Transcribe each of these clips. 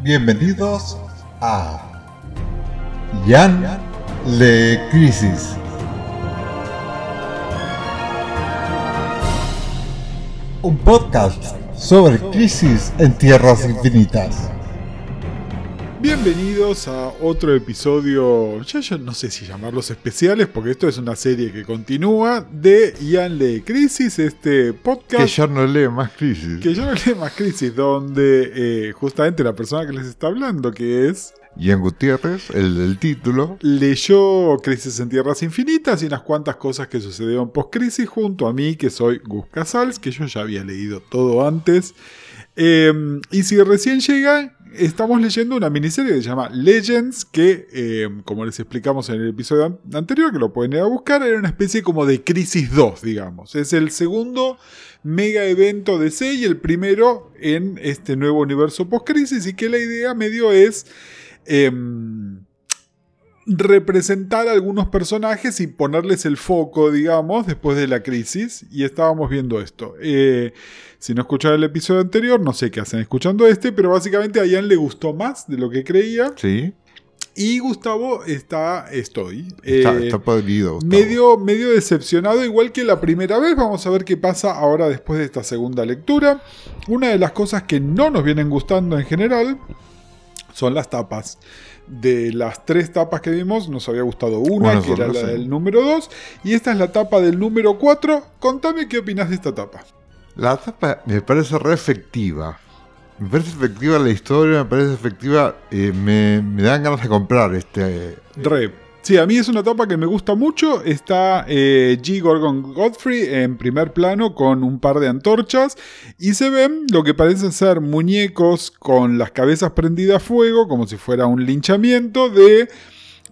Bienvenidos a Jan Le Crisis. Un podcast sobre crisis en tierras infinitas. Bienvenidos a otro episodio, ya yo no sé si llamarlos especiales, porque esto es una serie que continúa de Ian Lee Crisis, este podcast. Que ya no lee más crisis. Que ya no lee más crisis, donde eh, justamente la persona que les está hablando, que es Ian Gutiérrez, el del título. Leyó Crisis en Tierras Infinitas y unas cuantas cosas que sucedieron post-crisis junto a mí, que soy Gus Casals, que yo ya había leído todo antes. Eh, y si recién llega, estamos leyendo una miniserie que se llama Legends, que, eh, como les explicamos en el episodio anterior, que lo pueden ir a buscar, era una especie como de Crisis 2, digamos. Es el segundo mega evento de C y el primero en este nuevo universo post-crisis, y que la idea medio es... Em, representar a algunos personajes y ponerles el foco, digamos, después de la crisis. Y estábamos viendo esto. Eh, si no escucharon el episodio anterior, no sé qué hacen escuchando este, pero básicamente a Ian le gustó más de lo que creía. Sí. Y Gustavo está, estoy. Está, eh, está podrido. Gustavo. medio, medio decepcionado, igual que la primera vez. Vamos a ver qué pasa ahora después de esta segunda lectura. Una de las cosas que no nos vienen gustando en general son las tapas. De las tres tapas que vimos, nos había gustado una, Bueno, que era la sí. del número 2, y esta es la tapa del número 4. Contame qué opinas de esta tapa. La tapa me parece re efectiva. Me parece efectiva la historia, me parece efectiva. eh, me, me dan ganas de comprar este. Re. Sí, a mí es una tapa que me gusta mucho. Está eh, G. Gorgon Godfrey en primer plano con un par de antorchas. Y se ven lo que parecen ser muñecos con las cabezas prendidas a fuego, como si fuera un linchamiento de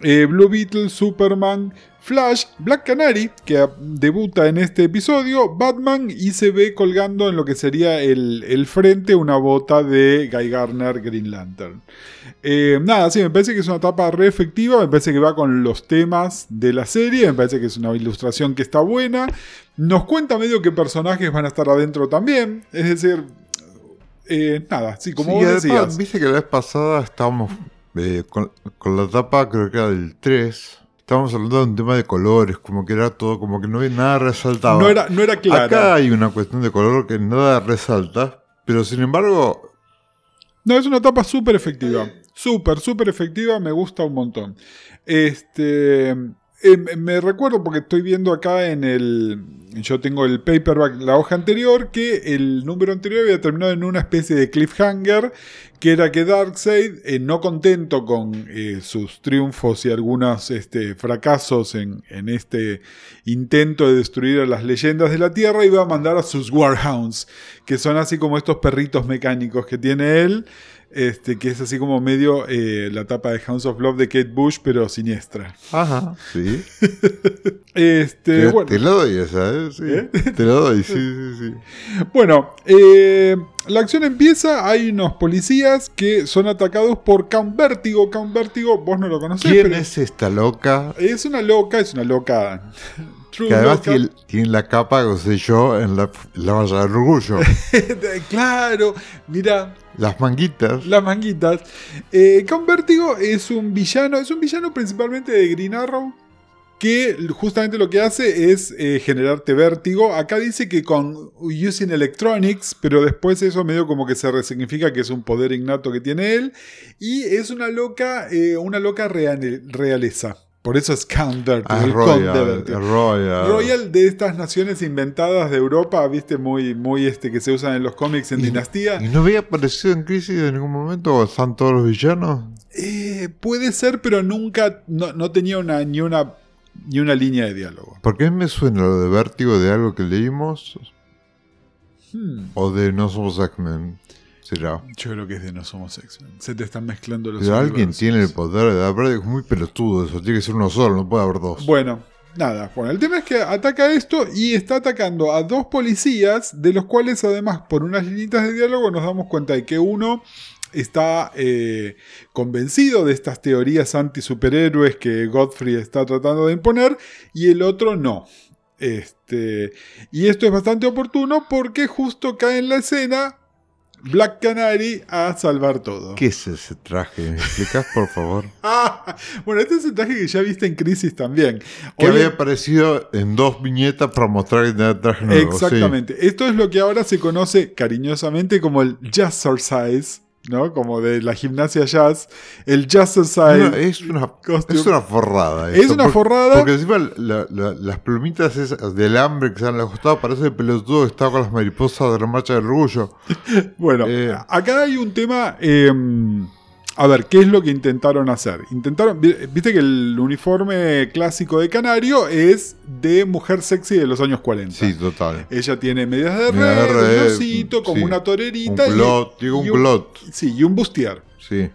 eh, Blue Beetle, Superman, Flash, Black Canary, que debuta en este episodio, Batman y se ve colgando en lo que sería el, el frente una bota de Guy Garner Green Lantern. Eh, nada, sí, me parece que es una tapa re efectiva, me parece que va con los temas de la serie, me parece que es una ilustración que está buena. Nos cuenta medio qué personajes van a estar adentro también, es decir, eh, nada, sí, como Sí, vos decías. Viste que la vez pasada estábamos eh, con, con la tapa, creo que era del 3. Estábamos hablando de un tema de colores, como que era todo, como que no había nada resaltado. No era, no era clara. Acá hay una cuestión de color que nada resalta, pero sin embargo, No, es una tapa súper efectiva. Súper, súper efectiva, me gusta un montón. Este. Eh, me- recuerdo porque estoy viendo acá en el. Yo tengo el paperback, la hoja anterior, que el número anterior había terminado en una especie de cliffhanger, que era que Darkseid, eh, no contento con eh, sus triunfos y algunos este, fracasos en, en este intento de destruir a las leyendas de la Tierra, iba a mandar a sus Warhounds, que son así como estos perritos mecánicos que tiene él, este, que es así como medio eh, la tapa de Hounds of Love de Kate Bush, pero siniestra. ajá, sí. Este, te, bueno, te la doy esa, ¿eh? Sí. ¿Eh? Te la doy, sí, sí, sí. Bueno, eh, la acción empieza, hay unos policías que son atacados por Count Vértigo. Count Vértigo, vos no lo conocés, ¿Quién pero es esta loca? es una loca, es una loca. True Que además tiene, tiene la capa que usé yo en la, la valla del orgullo. claro, mira, Las manguitas. las manguitas. Eh, Count Vértigo es un villano, es un villano principalmente de Green Arrow. Que justamente lo que hace es eh, generarte vértigo. Acá dice que con using electronics, pero después eso medio como que se resignifica que es un poder innato que tiene él. Y es una loca, eh, una loca reale- realeza. Por eso es Count Vértigo, Ah, el conde Royal. Royal. Royal de estas naciones inventadas de Europa, viste, muy, muy este que se usan en los cómics en Y- Dinastía. ¿Y no había aparecido en Crisis en ningún momento? ¿O están todos los villanos? Eh, puede ser, pero nunca, no, no tenía una, ni una ni una línea de diálogo. ¿Por qué me suena lo de vértigo de algo que leímos? Hmm, ¿O de No Somos X-Men? Será. yo creo que es de No Somos X-Men. Se te están mezclando los Pero alguien tiene el poder de dar. Es muy pelotudo eso. Tiene que ser uno solo, no puede haber dos. Bueno, nada. Bueno, el tema es que ataca esto y está atacando a dos policías, de los cuales además por unas líneas de diálogo nos damos cuenta de que uno está eh, convencido de estas teorías anti-superhéroes que Godfrey está tratando de imponer y el otro no. Este, y esto es bastante oportuno porque justo cae en la escena Black Canary a salvar todo. ¿Qué es ese traje? ¿Me explicás, por favor? Ah, bueno, este es el traje que ya viste en Crisis también. Que Hoy- había aparecido en dos viñetas para mostrar tenía traje nuevo. sí. Exactamente. Esto es lo que ahora se conoce cariñosamente como el jazzercise, ¿no? Como de la gimnasia jazz. El jazzercise. No, es, una, es una forrada. Es una porque- forrada. Porque encima la- la- las plumitas esas del hambre que se han costado parece el pelotudo que estaba con las mariposas de la marcha del orgullo. Bueno, Eh. acá hay un tema. eh, a ver, ¿qué es lo que intentaron hacer? Intentaron. vi- Viste que el uniforme clásico de Canario es de mujer sexy de los años 40. Sí, total. Ella tiene medias de red, un osito, como sí. una Un torerita. y- culot, digo un y culot. Sí, y un bustier. Sí.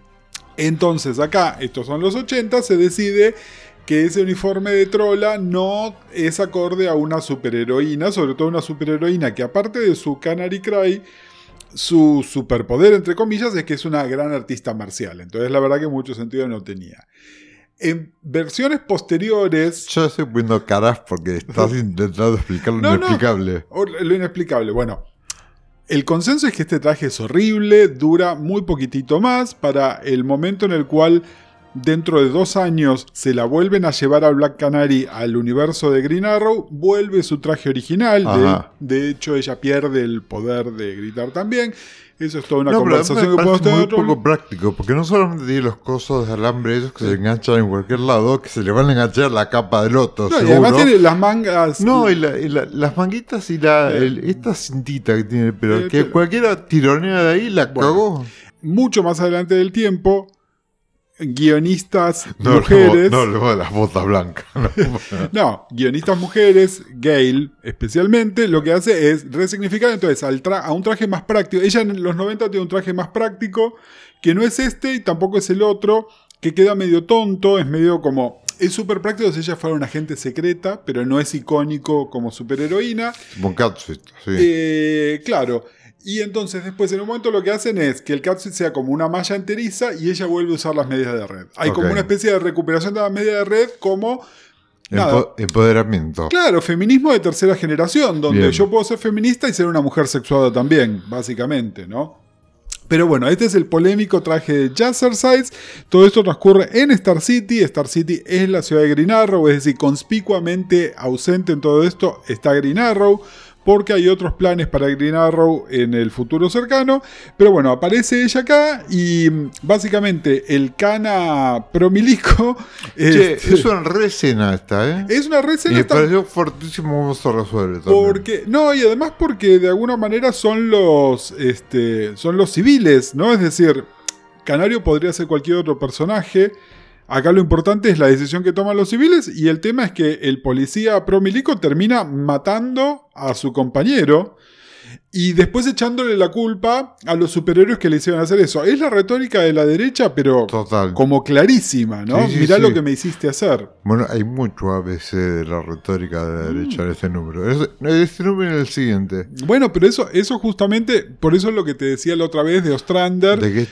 Entonces, acá, estos son los 80, se decide que ese uniforme de trola no es acorde a una superheroína, sobre todo una superheroína que aparte de su Canary Cry, su superpoder, entre comillas, es que es una gran artista marcial. Entonces, la verdad que mucho sentido no tenía. En versiones posteriores, Yo estoy poniendo caras porque estás intentando explicar lo No, inexplicable. lo inexplicable, bueno, el consenso es que este traje es horrible, dura muy poquitito más para el momento en el cual dentro de dos años se la vuelven a llevar a Black Canary al universo de Green Arrow, vuelve su traje original, de, de hecho ella pierde el poder de gritar también, eso es toda una no, conversación que podemos parece muy tener. poco práctico, porque no solamente tiene los cosos de alambre esos que se enganchan en cualquier lado, que se le van a enganchar la capa del otro, No, y además tiene las mangas... No, y, la- y la- las manguitas y la, Eh. el- esta cintita que tiene, pero Eh, que pero- cualquiera tironea de ahí la Bueno. cagó. mucho más adelante del tiempo, guionistas No, mujeres... no, no, luego de las botas blancas. no. No, guionistas mujeres, Gail especialmente, lo que hace es resignificar entonces al tra- a un traje más práctico. Ella en los 90 tiene un traje más práctico, que no es este y tampoco es el otro, que queda medio tonto, es medio como... Es súper práctico si ella fuera una agente secreta, pero no es icónico como superheroína. Catsuit, sí. Eh, claro. Y entonces después en un momento lo que hacen es que el catsuit sea como una malla enteriza y ella vuelve a usar las medias de red. Hay como una especie de recuperación de las medias de red como... nada, empoderamiento. Claro, feminismo de tercera generación, donde Bien. yo puedo ser feminista y ser una mujer sexuada también, básicamente, ¿no? Pero bueno, este es el polémico traje de Jazzercise. Todo esto transcurre en Star City. Star City es la ciudad de Green Arrow, es decir, conspicuamente ausente en todo esto está Green Arrow. Porque hay otros planes para Green Arrow en el futuro cercano. Pero bueno, aparece ella acá y mm, básicamente el cana promilico. Che, este, es una re escena esta, ¿eh? es una y receta. me pareció fortísimo se resuelve también. Porque, no, y además porque de alguna manera son los, este, son los civiles, ¿no? Es decir, Canario podría ser cualquier otro personaje. Acá lo importante es la decisión que toman los civiles y el tema es que el policía promilico termina matando a su compañero y después echándole la culpa a los superhéroes que le hicieron hacer eso. Es la retórica de la derecha, pero Total. como clarísima, ¿no? Sí, sí, Mirá sí. lo que me hiciste hacer. Bueno, hay mucho ABC de la retórica de la derecha en este número. Es- este número y el siguiente. Bueno, pero eso, eso justamente, por eso es lo que te decía la otra vez de Ostrander, De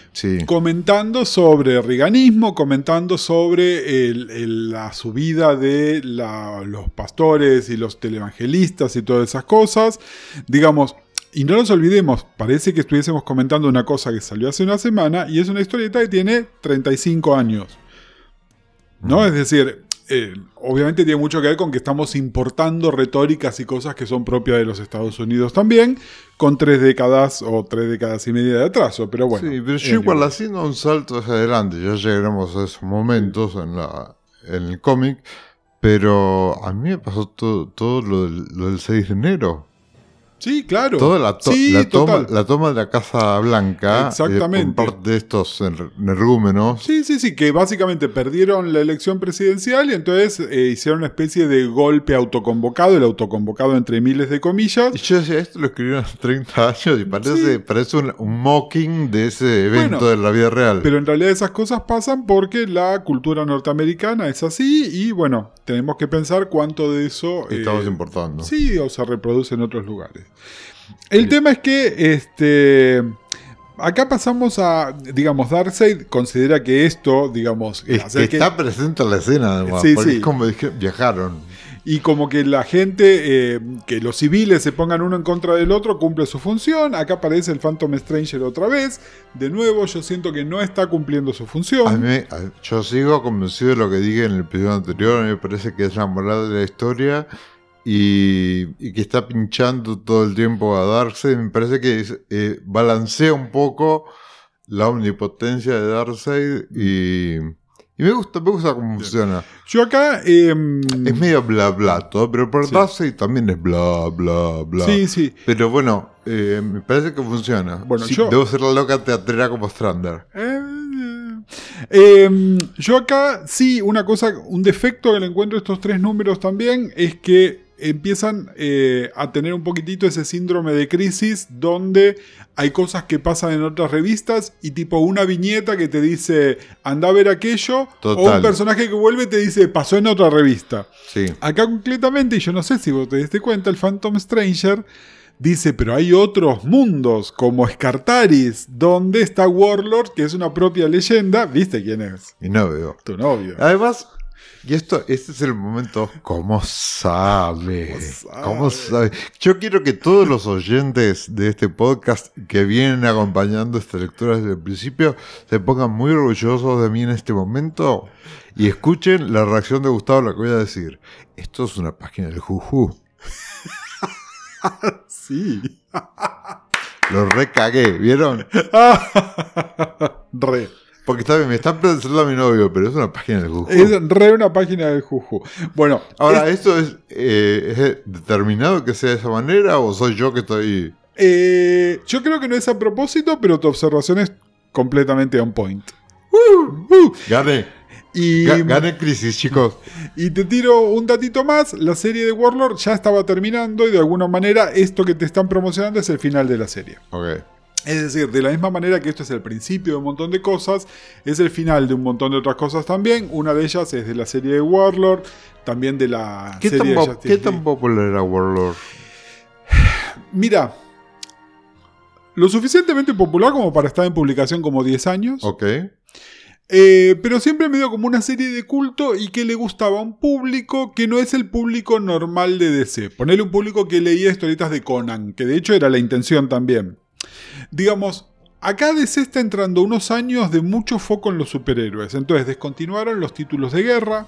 comentando sobre riganismo, comentando sobre el- el- la subida de la- los pastores y los televangelistas y todas esas cosas. Digamos, y no nos olvidemos, parece que estuviésemos comentando una cosa que salió hace una semana y es una historieta que tiene 35 años. ¿No? Es decir, eh, obviamente tiene mucho que ver con que estamos importando retóricas y cosas que son propias de los Estados Unidos también, con tres décadas o tres décadas y media de atraso, pero bueno. sí, pero yo igual haciendo un salto hacia adelante, ya llegaremos a esos momentos en, la, en el cómic, pero a mí me pasó todo, todo lo, del, lo del 6 de enero. Sí, claro. Toda la, to- Sí, la toma, la toma de la Casa Blanca Exactamente. eh, por parte de estos ner- energúmenos. Sí, sí, sí, que básicamente perdieron la elección presidencial y entonces eh, hicieron una especie de golpe autoconvocado, el autoconvocado entre miles de comillas. Y yo decía, esto lo escribieron hace 30 años y parece, Sí. parece un, un mocking de ese evento Bueno, de la vida real. Pero en realidad esas cosas pasan porque la cultura norteamericana es así y bueno, tenemos que pensar cuánto de eso... eh, Estamos importando. Sí, o se reproduce en otros lugares. El tema es que este. Acá pasamos a, digamos, Darkseid considera que esto, digamos, Es que- está presente en la escena, además. Sí, porque sí. es como dije, viajaron. y como que la gente, eh, que los civiles se pongan uno en contra del otro, cumple su función. Acá aparece el Phantom Stranger otra vez. De nuevo, yo siento que no está cumpliendo su función. A mí, yo sigo convencido de lo que dije en el episodio anterior. A mí me parece que es la moral de la historia y, y que está pinchando todo el tiempo a Darkseid. Me parece que es, eh, balancea un poco la omnipotencia de Darkseid y, y me gusta, me gusta cómo funciona. Yo acá. eh, Es medio bla bla todo, pero por Sí. Darkseid también es bla bla bla. sí, sí. Pero bueno, eh, me parece que funciona. Bueno, Sí, yo- Debo ser la loca teatrera como Strander. Eh, eh, yo acá sí, una cosa, un defecto que le encuentro a estos tres números también es que empiezan eh, a tener un poquitito ese síndrome de crisis donde hay cosas que pasan en otras revistas y tipo una viñeta que te dice anda a ver aquello o un personaje que vuelve y te dice pasó en otra revista. Sí. Acá concretamente, y yo no sé si vos te diste cuenta, el Phantom Stranger dice, pero hay otros mundos, como Scartaris, donde está Warlord, que es una propia leyenda. ¿Viste quién es? Y no veo. Tu novio. Además, y esto, este es el momento. ¿Cómo sabe? ¿Cómo ¿Cómo sabe? Yo quiero que todos los oyentes de este podcast que vienen acompañando esta lectura desde el principio se pongan muy orgullosos de mí en este momento y escuchen la reacción de Gustavo a lo que voy a decir. Esto es una página del Juju. Sí. Lo recagué, ¿vieron? re. Porque está me están pensando a mi novio, pero es una página del Juju. Es re una página del Juju. Bueno, Ahora, es- ¿esto es, eh, es determinado que sea de esa manera o soy yo que estoy... eh, yo creo que no es a propósito, pero tu observación es completamente on point. Uh, uh. Gané. Y, Ga- Gané crisis, chicos. Y te tiro un datito más, la serie de Warlord ya estaba terminando y de alguna manera esto que te están promocionando es el final de la serie. Ok. Es decir, de la misma manera que esto es el principio de un montón de cosas, es el final de un montón de otras cosas también. Una de ellas es de la serie de Warlord, también de la ¿Qué, serie tan, de Justice qué League. tan popular era Warlord? Mira, lo suficientemente popular como para estar en publicación como 10 años. Ok. Eh, pero siempre me dio como una serie de culto y que le gustaba a un público que no es el público normal de DC. Ponerle un público que leía historietas de Conan, que de hecho era la intención también. Digamos, acá DC está entrando unos años de mucho foco en los superhéroes. Entonces descontinuaron los títulos de guerra,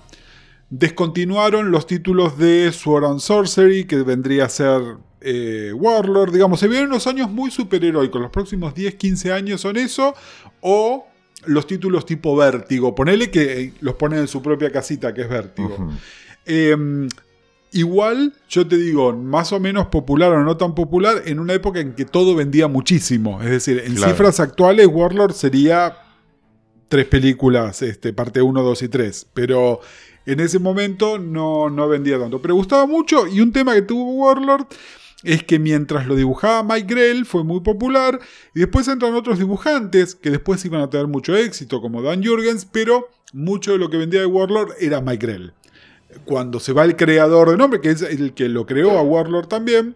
descontinuaron los títulos de Sword and Sorcery, que vendría a ser eh, Warlord. Digamos, se vienen unos años muy superheroicos. Los próximos 10, 15 años son eso. O los títulos tipo Vértigo. Ponele que eh, los ponen en su propia casita, que es Vértigo. Eh, igual, yo te digo, más o menos popular o no tan popular, en una época en que todo vendía muchísimo. Es decir, en Claro. cifras actuales, Warlord sería tres películas, este, parte 1, 2 y 3. Pero en ese momento no, no vendía tanto. Pero gustaba mucho y un tema que tuvo Warlord es que mientras lo dibujaba Mike Grell fue muy popular y después entran otros dibujantes que después iban a tener mucho éxito como Dan Jurgens, pero mucho de lo que vendía de Warlord era Mike Grell. Cuando se va el creador de nombre, que es el que lo creó a Warlord también,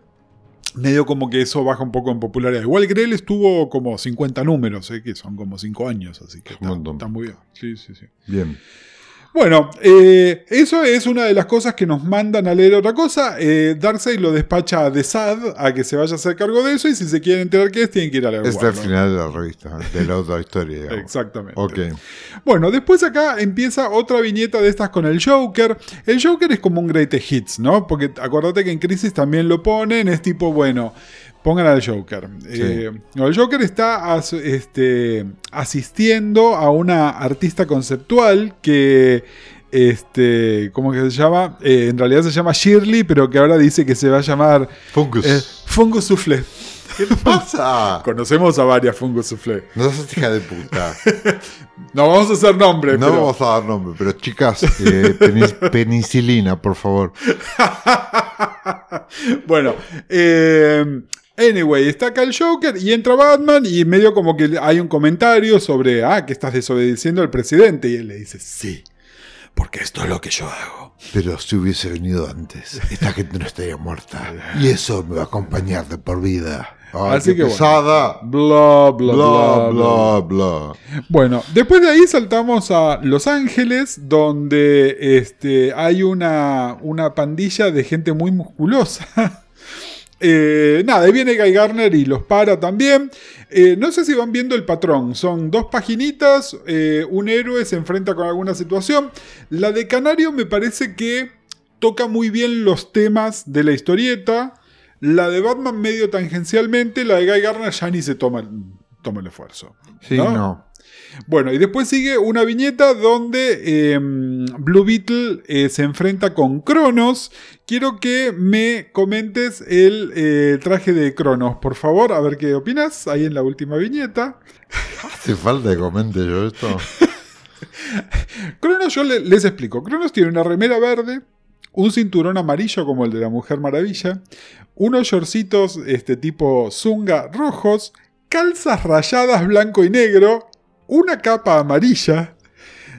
medio como que eso baja un poco en popularidad. Igual Grell estuvo como 50 números, ¿eh? que son como 5 años, así que está, está muy bien. Sí, sí, sí. Bien. Bueno, eh, eso es una de las cosas que nos mandan a leer otra cosa. Eh, Darkseid lo despacha a The Sad a que se vaya a hacer cargo de eso y si se quieren enterar qué es, tienen que ir a leer Este es el final de la revista, de la otra historia, digamos. Exactamente. Ok. Bueno, después acá empieza otra viñeta de estas con el Joker. El Joker es como un greatest hits, ¿no? Porque acordate que en Crisis también lo ponen, es tipo, bueno, pongan al Joker. Eh, no, el Joker está as- este, asistiendo a una artista conceptual que... Este, ¿cómo que se llama? Eh, en realidad se llama Shirley, pero que ahora dice que se va a llamar Fungus. eh, Fungus Soufflé. ¿Qué pasa? Conocemos a varias Fungus Soufflé. No seas hija de puta. No vamos a hacer nombre, No pero- vamos a dar nombre, pero chicas, eh, penis- penicilina, por favor. bueno, anyway, está acá el Joker y entra Batman y medio como que hay un comentario sobre, ah, que estás desobedeciendo al presidente. Y él le dice, sí, porque esto es lo que yo hago. Pero si hubiese venido antes, esta gente no estaría muerta. Y eso me va a acompañar de por vida. Ay, Así que bueno. pesada. Bla, bla, Bla, bla, bla. bla, bla. Bueno, después de ahí saltamos a Los Ángeles, donde este, hay una, una pandilla de gente muy musculosa. Eh, nada, ahí viene Guy Garner y los para también. Eh, no sé si van viendo el patrón. Son dos paginitas, eh, un héroe se enfrenta con alguna situación. La de Canario me parece que toca muy bien los temas de la historieta. La de Batman medio tangencialmente, la de Guy Garner ya ni se toma, el- toma el esfuerzo. Sí, ¿No? no. Bueno, y después sigue una viñeta donde eh, Blue Beetle eh, se enfrenta con Cronos. Quiero que me comentes el eh, traje de Cronos, por favor, a ver qué opinas ahí en la última viñeta. Hace falta que comente yo esto. Cronos, yo le- les explico. Cronos tiene una remera verde, un cinturón amarillo como el de la Mujer Maravilla, unos shortcitos este tipo zunga rojos, calzas rayadas blanco y negro, una capa amarilla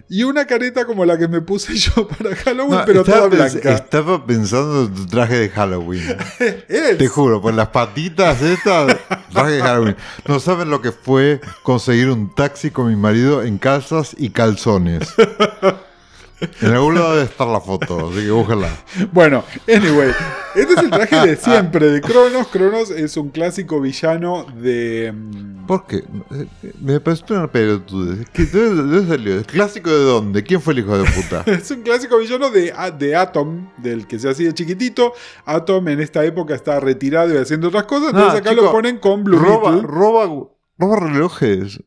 y una careta como la que me puse yo para Halloween, No, pero toda blanca. estaba pensando en tu traje de Halloween. Es- Te juro, por las patitas estas, traje de Halloween. No saben lo que fue conseguir un taxi con mi marido en calzas y calzones. En algún lado debe estar la foto, así que búscala. Bueno, anyway, este es el traje de siempre de Cronos. Cronos es un clásico villano de... mm, ¿Por qué? Me parece una pelotudez. ¿Qué- ¿De dónde salió? ¿Es clásico de dónde? ¿Quién fue el hijo de puta? Es un clásico villano de, de Atom, del que se hacía chiquitito. Atom en esta época está retirado y haciendo otras cosas. Entonces acá chico, lo ponen con Blue roba, Beetle. roba, roba relojes.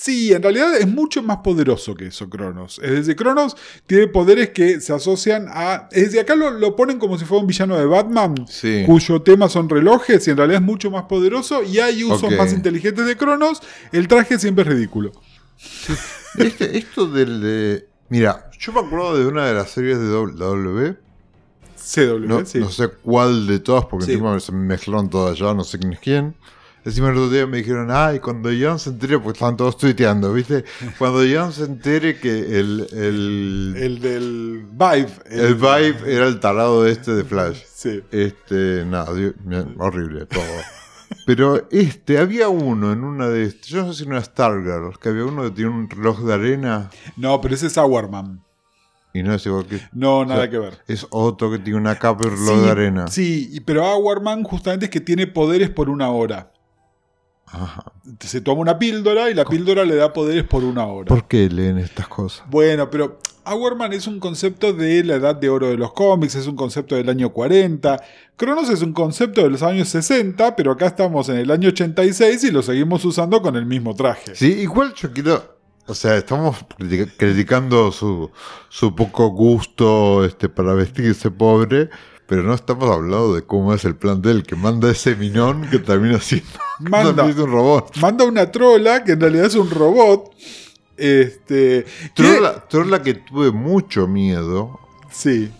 Sí, en realidad es mucho más poderoso que eso, Cronos. Es decir, Cronos tiene poderes que se asocian a. Es decir, acá lo, lo ponen como si fuera un villano de Batman. Sí. Cuyo tema son relojes y en realidad es mucho más poderoso y hay usos más inteligentes de Cronos. El traje siempre es ridículo. Este- esto del de. Mira, yo me acuerdo de una de las series de W. CW, No, sí. no sé cuál de todas, porque Sí. encima se me mezclaron todas ya, no sé quién es quién. Encima el otro día me dijeron, ay, cuando John se entere, pues estaban todos tuiteando, ¿viste? Cuando John se entere que el, el, El del Vive. el Vibe era el tarado este de Flash. Sí. Este, nada, mira, horrible todo. Pero este, había uno en una de estas, yo no sé si una Stargirl, que había uno que tiene un reloj de arena No, pero ese es Hourman. y no es igual que... No, nada O sea, que ver. Es otro que tiene una capa y reloj Sí, de arena. Sí, y- pero Hourman justamente es que tiene poderes por una hora. Ajá. Se toma una píldora y la píldora le da poderes por una hora. ¿Por qué leen estas cosas? Bueno, pero Hourman es un concepto de la edad de oro de los cómics, es un concepto del año 40. Cronos es un concepto de los años 60, pero acá estamos en el año 86 y lo seguimos usando con el mismo traje. Sí, igual yo quiero. O sea, estamos critica- criticando su, su poco gusto este, para vestirse pobre, pero no estamos hablando de cómo es el plan de él, que manda ese minón que termina siendo, Manda. un robot. Manda una trola, que en realidad es un robot. Este. que- Trolla, Trolla que tuve mucho miedo Sí.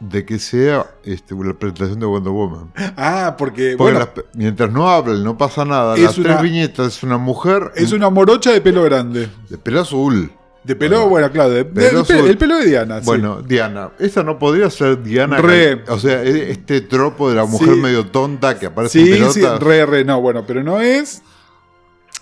de que sea este, la presentación de Wonder Woman. Ah, porque, Porque bueno, las- mientras no habla y no pasa nada, Es las una- tres viñetas es una mujer es una morocha de pelo grande. de pelo azul. De pelo, Bueno, bueno, claro, de- pelo azul. el pelo de Diana. sí. Bueno, Diana. Esta no podría ser Diana. Re. O sea, e- este tropo de la mujer Sí. medio tonta que aparece en Sí, pelotas. sí, re, re, no, bueno, pero no es.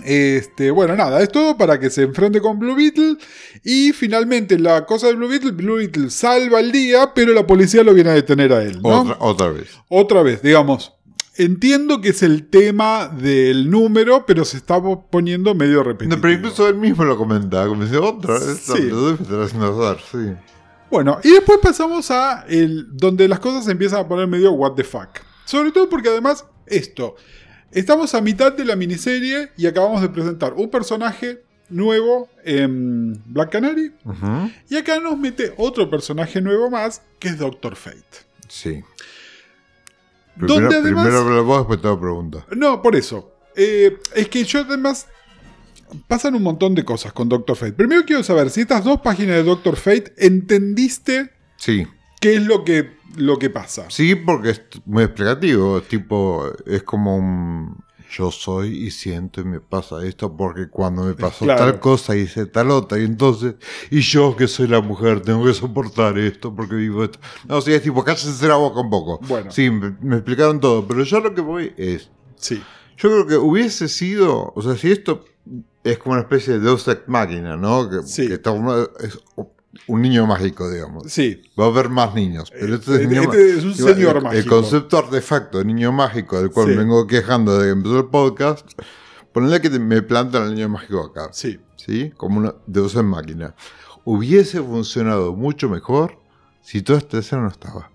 Este, bueno, nada, es todo para que se enfrente con Blue Beetle. Y finalmente, la cosa de Blue Beetle, Blue Beetle salva el día, pero la policía lo viene a detener a él, ¿no? otra, otra vez. Otra vez, digamos. Entiendo que es el tema del número, pero se está poniendo medio repetitivo. No, pero incluso él mismo lo comentaba, como dice, otra vez. Sí. Azar, sí. Bueno, y después pasamos a el, donde las cosas se empiezan a poner medio what the fuck. Sobre todo porque además, esto, estamos a mitad de la miniserie y acabamos de presentar un personaje nuevo en Black Canary. Y acá nos mete otro personaje nuevo más, que es Doctor Fate. Sí. Donde Primero, además- primero habla vos, después te hago preguntas. No, por eso. Eh, es que yo además... Pasan un montón de cosas con Doctor Fate. Primero quiero saber si estas dos páginas de Doctor Fate entendiste Sí. qué es lo que, lo que pasa. Sí, porque es muy explicativo. Tipo, es como un. Yo soy y siento y me pasa esto porque cuando me pasó Claro. tal cosa hice tal otra y entonces, y yo que soy la mujer tengo que soportar esto porque vivo esto. No, sí, es tipo, cállense la boca un poco. Bueno. Sí, me, me explicaron todo, pero yo lo que voy es, Sí. Yo creo que hubiese sido, o sea, si esto es como una especie de Deus Ex Máquina, ¿no? Que, Sí. que está es un niño mágico, digamos. Sí. Va a haber más niños. Pero este es, Este- niño este es un señor el, mágico. El concepto artefacto de niño mágico, del cual Sí. vengo quejando desde que empezó el podcast, ponle que te- me plantan al niño mágico acá. Sí. ¿sí? Como una Deus en máquina. Hubiese funcionado mucho mejor si toda esta escena no estaba.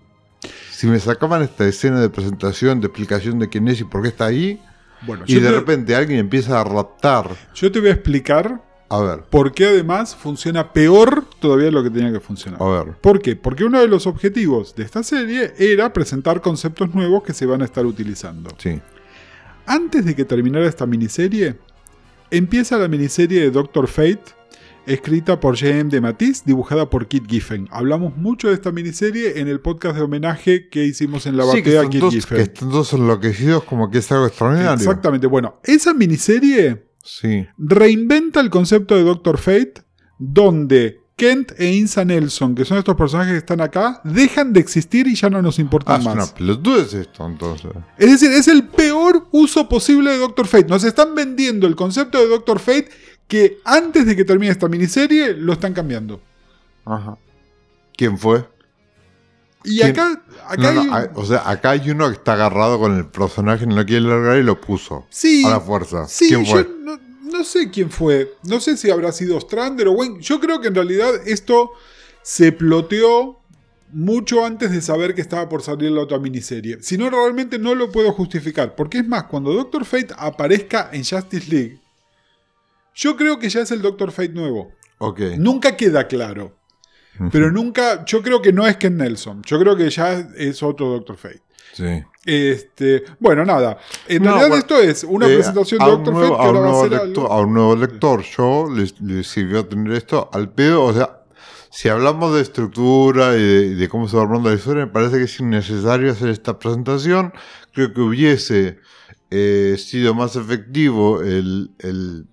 Si me sacaban esta escena de presentación, de explicación de quién es y por qué está ahí, Bueno, y de te, repente alguien empieza a raptar. yo te voy a explicar A ver, por qué además funciona peor todavía de lo que tenía que funcionar. a ver. ¿Por qué? Porque uno de los objetivos de esta serie era presentar conceptos nuevos que se van a estar utilizando. Sí. Antes de que terminara esta miniserie, empieza la miniserie de Doctor Fate, escrita por J.M. de Matisse, dibujada por Kit Giffen. Hablamos mucho de esta miniserie en el podcast de homenaje que hicimos en la Sí, batea a Kit Giffen. que están todos enloquecidos como que es algo extraordinario. Exactamente. Bueno, esa miniserie Sí. reinventa el concepto de Doctor Fate, donde Kent e Insa Nelson, que son estos personajes que están acá, dejan de existir y ya no nos Ah, importan es una más. pelotudez esto, entonces. Es decir, es el peor uso posible de Doctor Fate. Nos están vendiendo el concepto de Doctor Fate que antes de que termine esta miniserie lo están cambiando. Ajá. ¿Quién fue? Y ¿Quién? acá, acá No, no, hay un- hay- o sea, acá hay uno que está agarrado con el personaje, no lo quiere largar y lo puso. sí, A la fuerza. sí, ¿Quién yo fue? no, no sé quién fue. No sé si habrá sido Strander o Wayne. Yo creo que en realidad esto se ploteó mucho antes de saber que estaba por salir la otra miniserie. Si no, realmente no lo puedo justificar. Porque es más, cuando Doctor Fate aparezca en Justice League, yo creo que ya es el Doctor Fate nuevo. Ok. Nunca queda claro. Pero nunca, yo creo que no es Ken Nelson. Yo creo que ya es otro Doctor Fate. Sí. Este, bueno, nada. En No, realidad bueno, esto es una Eh, presentación de Doctor nuevo- Fate que ahora va a nuevo ser lector, algo- A un nuevo lector, yo le, le sirvió tener esto al pedo. O sea, si hablamos de estructura y de, y de cómo se va armando la historia, me parece que es innecesario hacer esta presentación. Creo que hubiese eh, sido más efectivo el, el,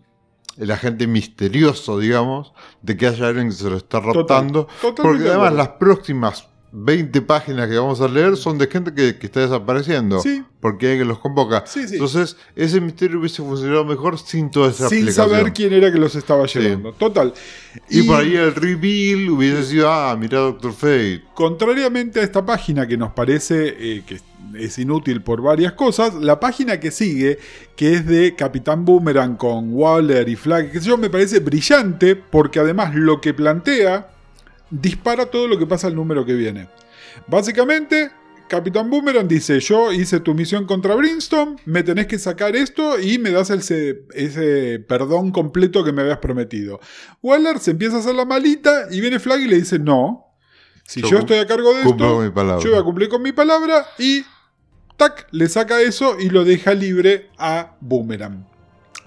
el agente misterioso, digamos, de que haya alguien que se lo está Total, raptando. totalmente porque de además las próximas 20 páginas que vamos a leer son de gente que, que está desapareciendo. Sí. Porque hay que los convoca. Sí, sí. Entonces, ese misterio hubiese funcionado mejor sin toda esa sin aplicación. saber quién era que los estaba llevando. Total. Y, por ahí el reveal hubiese sido, ah, mira Doctor Fate. Contrariamente a esta página que nos parece eh, que es inútil por varias cosas, la página que sigue, que es de Capitán Boomerang con Waller y Flag, que yo, me parece brillante porque además lo que plantea dispara todo lo que pasa al número que viene. Básicamente, Capitán Boomerang dice, yo hice tu misión contra Brimstone, me tenés que sacar esto y me das ese, ese perdón completo que me habías prometido. Waller se empieza a hacer la malita y viene Flag y le dice, no, si Yo yo, estoy a cargo de esto, con mi palabra". yo voy a cumplir con mi palabra y tac, le saca eso y lo deja libre a Boomerang.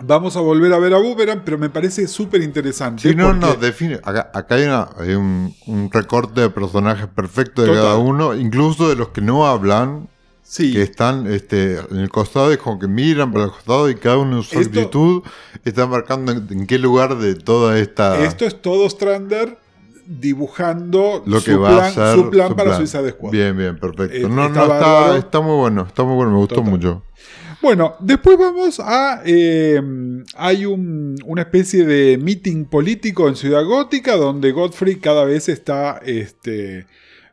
Vamos a volver a ver a Boomerang, pero me parece súper interesante. Si no, porque- no, define. Acá, acá hay, una- hay un, un recorte de personajes perfecto de Total. cada uno, incluso de los que no hablan, sí, que están este, en el costado y como que miran para el costado y cada uno en su Esto- actitud está marcando en, en qué lugar de toda esta. Esto es todo Strander dibujando lo su, que va plan, a ser su plan para Suicide Squad. Bien, bien, perfecto. Eh, no, está no, está, muy bueno, está muy bueno, me gustó Total. mucho. Bueno, después vamos a... eh, hay un- una especie de meeting político en Ciudad Gótica donde Godfrey cada vez está este,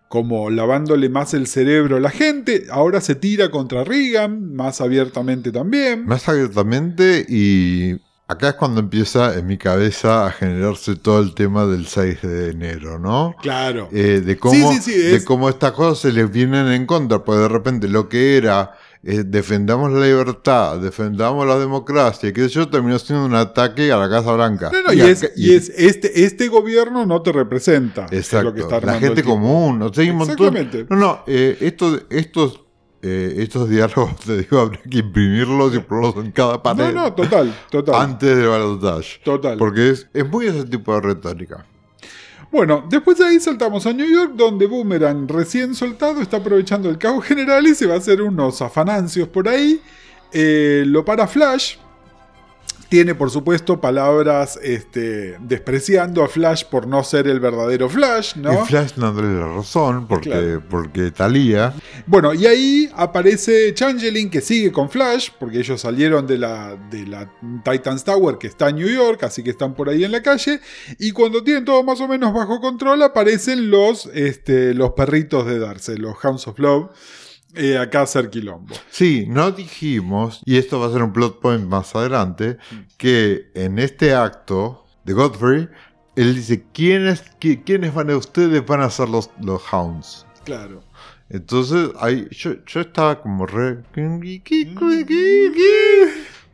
como lavándole más el cerebro a la gente. Ahora se tira contra Reagan, más abiertamente también. Más abiertamente y acá es cuando empieza en mi cabeza a generarse todo el tema del 6 de enero, ¿no? Claro. Eh, de cómo, Sí, sí, sí, de cómo estas cosas se les vienen en contra, pues de repente lo que era eh, defendamos la libertad, defendamos la democracia, y que yo terminó siendo un ataque a la Casa Blanca. No, no, y, es, y es este, este gobierno no te representa. es Exacto, lo que está la gente común, o sea, hay un montón. Exactamente. No, no, eh, estos, estos, eh, estos diálogos, te digo, habría que imprimirlos y ponerlos en cada pared No, no, total, total. antes del balotaje. Total. Porque es, es muy ese tipo de retórica. Bueno, después de ahí saltamos a New York, donde Boomerang, recién soltado, está aprovechando el caos general y se va a hacer unos afanancios por ahí. Eh, lo para Flash, Tiene, por supuesto, palabras este, despreciando a Flash por no ser el verdadero Flash, ¿no? Y Flash dándole la razón, porque, Claro. porque Talía. Bueno, y ahí aparece Changeling que sigue con Flash, porque ellos salieron de la, de la Titans Tower que está en New York, así que están por ahí en la calle. Y cuando tienen todo más o menos bajo control, aparecen los, este, los perritos de Darcy, los Hounds of Love, eh, acá hacer quilombo. Sí, no dijimos, y esto va a ser un plot point más adelante, que en este acto de Godfrey, él dice, ¿quiénes, qui- ¿quiénes van a ustedes van a ser los, los Hounds? Claro. Entonces, ahí yo, yo estaba como re...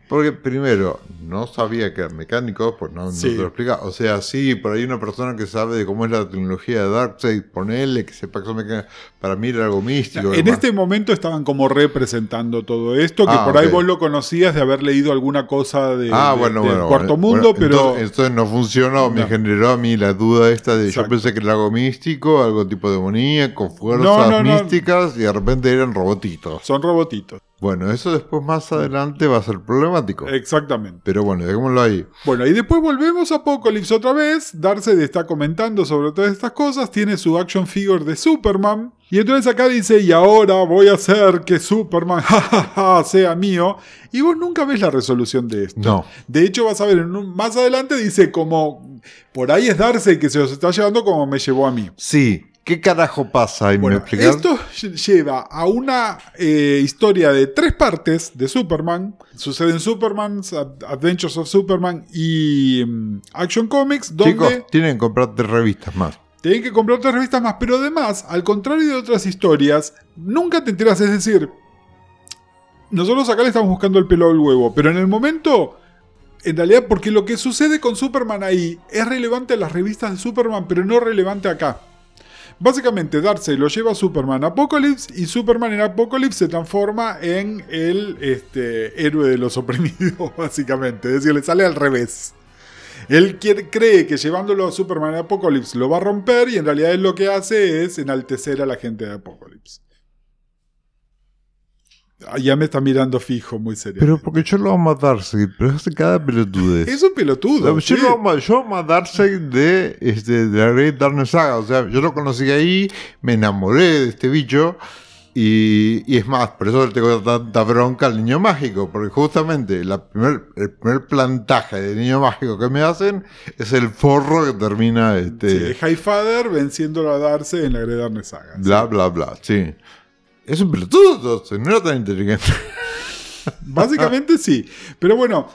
Porque primero, no sabía que eran mecánicos, pues no, te lo explica. O sea, sí, por ahí una persona que sabe de cómo es la tecnología de Darkseid, ponele que sepa que son mecánicos. Para mí era algo místico. En este momento estaban como representando todo esto, que Ah, por ahí vos lo conocías de haber leído alguna cosa de, Ah, de- bueno, del bueno. Cuarto bueno, Mundo, pero... Entonces, entonces no funcionó, me generó a mí la duda esta de. Exacto. Yo pensé que era algo místico, algo tipo demoníaco, fuerzas no. místicas, y de repente eran robotitos. Son robotitos. Bueno, eso después más adelante va a ser problemático. Exactamente. Pero bueno, dejémoslo ahí. Bueno, y después volvemos a Apocalypse otra vez. Darkseid está comentando sobre todas estas cosas. Tiene su action figure de Superman. Y entonces acá dice, y ahora voy a hacer que Superman sea mío. Y vos nunca ves la resolución de esto. No. De hecho, vas a ver, más adelante dice como, por ahí es Darkseid que se los está llevando como me llevó a mí. Sí, ¿qué carajo pasa? ¿Y Bueno, me esto lle- lleva a una eh, historia de tres partes de Superman. Sucede en Superman's Ad- Adventures of Superman y mm, Action Comics, donde Chicos, tienen que comprar tres revistas más. tienen que comprar otras revistas más. Pero además, al contrario de otras historias, nunca te enteras. Es decir, nosotros acá le estamos buscando el pelo al huevo, pero en el momento. En realidad, porque lo que sucede con Superman ahí es relevante a las revistas de Superman, pero no relevante acá. Básicamente, Darkseid lo lleva a Superman Apocalypse y Superman en Apocalypse se transforma en el este, héroe de los oprimidos, básicamente. Es decir, le sale al revés. Él cree que llevándolo a Superman en Apocalypse lo va a romper y en realidad lo que hace es enaltecer a la gente de Apocalypse. Ya me está mirando fijo, muy serio. Pero porque yo lo amo a Darkseid, pero hace cada pelotudez. Es un pelotudo. yo, sí. lo amo, yo amo a Darkseid de, este, de la Great Darkness Saga. O sea, yo lo conocí ahí, me enamoré de este bicho. Y, y es más, por eso le tengo tanta bronca al niño mágico. Porque justamente la primer, el primer plantaje de niño mágico que me hacen es el forro que termina este, Sí, Highfather venciéndolo a Darse en la Great Darkness Saga. sí. bla, bla, bla. Sí. Es un pelotudo, no era tan inteligente. Básicamente sí. Pero bueno,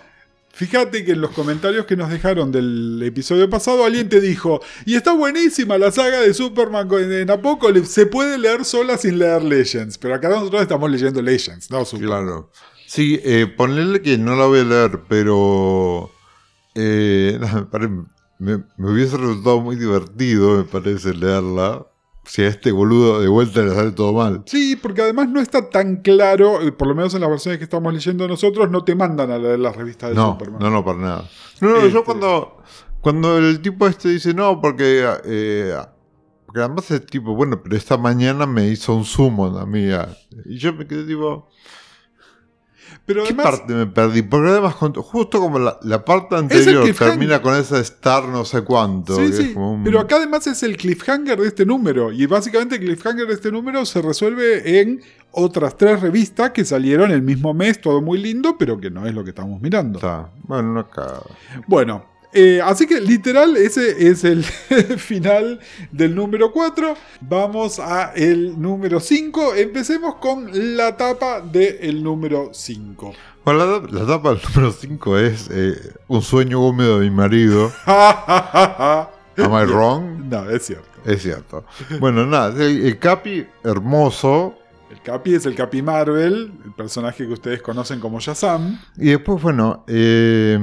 fíjate que en los comentarios que nos dejaron del episodio pasado, alguien te dijo, y está buenísima la saga de Superman en Apocalypse, se puede leer sola sin leer Legends. Pero acá nosotros estamos leyendo Legends, no Superman. Claro. Sí, eh, ponerle que no la voy a leer, pero eh, me- me hubiese resultado muy divertido, me parece, leerla. Si a este boludo de vuelta le sale todo mal. Sí, porque además no está tan claro, eh, por lo menos en las versiones que estamos leyendo nosotros, no te mandan a leer las revistas de No, Superman. no, no, para nada. No, no, Este- yo cuando, cuando el tipo este dice no, porque, eh, porque además es tipo, bueno, pero esta mañana me hizo un summon a mí. Y yo me quedé tipo, Pero ¿Qué además, parte me perdí? Porque además, justo como la, la parte anterior termina con esa star no sé cuánto. Sí, sí, un- pero acá además es el cliffhanger de este número. Y básicamente el cliffhanger de este número se resuelve en otras tres revistas que salieron el mismo mes, todo muy lindo, pero que no es lo que estamos mirando. Está. Bueno, cagada. Bueno, eh, así que literal ese es el final del número 4. Vamos a el número 5. Empecemos con la tapa del número 5. Bueno, la, la tapa del número 5 es eh, Un sueño húmedo de mi marido. Am I wrong? No, es cierto. Es cierto. Bueno, nada, el Capi hermoso. El Capi es el Capi Marvel, el personaje que ustedes conocen como Shazam. Y después, bueno, eh,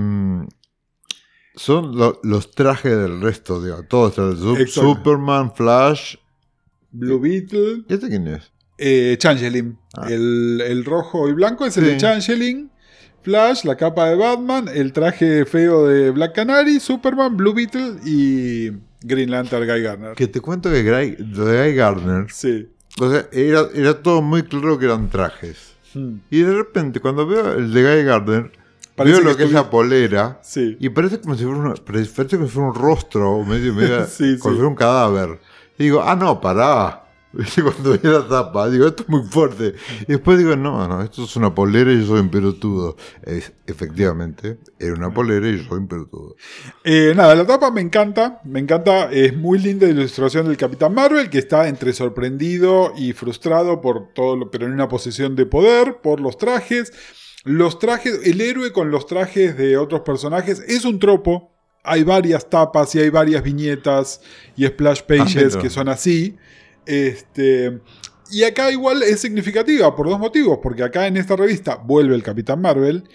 son lo- los trajes del resto, digo, todos trajes. Su- Exacto. Superman, Flash. Blue Beetle, ¿Y este quién es? eh, Changeling. Ah. El, el rojo y blanco es el Sí. de Changeling. Flash, la capa de Batman, el traje feo de Black Canary, Superman, Blue Beetle y Green Lantern Guy Garner. Que te cuento que Guy, Guy Gardner, Sí. o sea, era, era todo muy claro que eran trajes. Hmm. Y de repente, cuando veo el de Guy Gardner, Veo lo que es la polera Sí. y parece como si fuera, una- parece como si fuera un rostro, medio, medio, Sí, como sí. si fuera un cadáver. Y digo, ah, no, pará. Cuando vi la tapa, digo, esto es muy fuerte. Y después digo, no, no, esto es una polera y yo soy un pelotudo. Es, efectivamente, era una polera y yo soy un pelotudo. Eh, nada, la tapa me encanta, me encanta, es muy linda la ilustración del Capitán Marvel, que está entre sorprendido y frustrado por todo, lo, pero en una posición de poder, por los trajes. Los trajes, el héroe con los trajes de otros personajes es un tropo. Hay varias tapas y hay varias viñetas y splash pages mira. que son así. Este, y acá igual es significativa por dos motivos, porque acá en esta revista vuelve el Capitán Marvel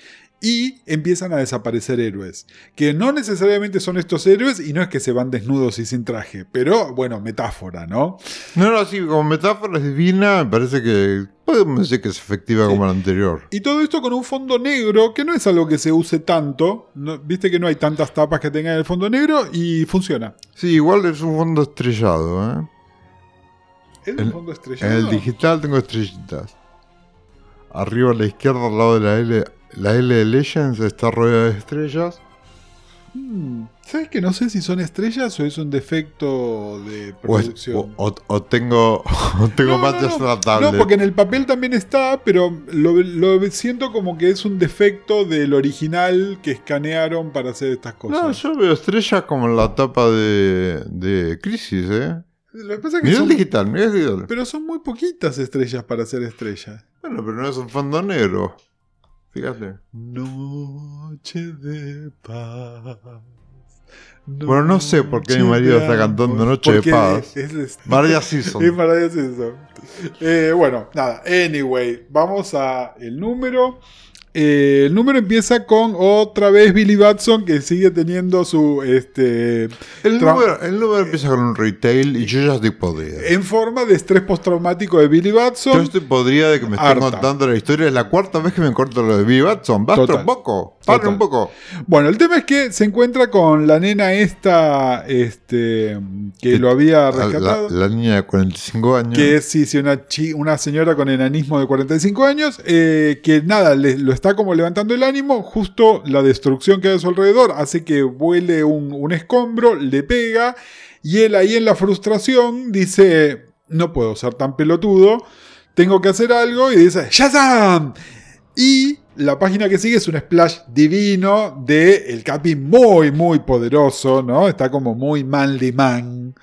y empiezan a desaparecer héroes, que no necesariamente son estos héroes y no es que se van desnudos y sin traje, pero bueno, metáfora, ¿no? No, no, sí, como metáfora es divina, me parece que podemos decir que es efectiva como la anterior. Y todo esto con un fondo negro, que no es algo que se use tanto, no- viste que no hay tantas tapas que tengan el fondo negro y funciona. Sí, igual es un fondo estrellado, ¿eh? ¿Es un En- fondo En estrellado? el digital tengo estrellitas. Arriba a la izquierda, al lado de la L, la L de Legends está rodeada de estrellas. Hmm, ¿Sabes que no sé si son estrellas o es un defecto de O, es- producción? o- o- o tengo, tengo No, manchas no, no. No, porque en el papel también está, pero lo, lo siento como que es un defecto del original que escanearon para hacer estas No, cosas. yo veo estrellas como en la tapa de, de Crisis, ¿eh? Lo que pasa es que el digital, mira el digital. pero son muy poquitas estrellas para hacer estrellas. Bueno, pero no es un fondo negro. Fíjate. Noche de paz. Bueno, no sé por qué mi marido está cantando. Noche de Paz. Es, es- María Season. es maravilloso. Eh, bueno, nada. Anyway, vamos a el número. Eh, el número empieza con otra vez Billy Batson que sigue teniendo su este El número, el número empieza con un retail y yo ya estoy podrida. en forma de estrés postraumático de Billy Yo Batson. estoy podrida de que me estén contando la historia. Es la cuarta vez que me corto lo de Billy Batson. Basta un poco. Para un poco. Bueno, el tema es que se encuentra con la nena esta este que Que- lo había La, rescatado. la niña de 45 años. Que es, sí, sí, una, chi- una señora con enanismo de 45 años, eh, que nada, le- lo está como levantando el ánimo, justo la destrucción que hay a su alrededor hace que vuele un, un escombro, le pega, y él ahí en la frustración dice, no puedo ser tan pelotudo, tengo que hacer algo, y dice, ¡Shazam! Y la página que sigue es un splash divino de el Capi muy, muy poderoso, ¿no? Está como muy manly man.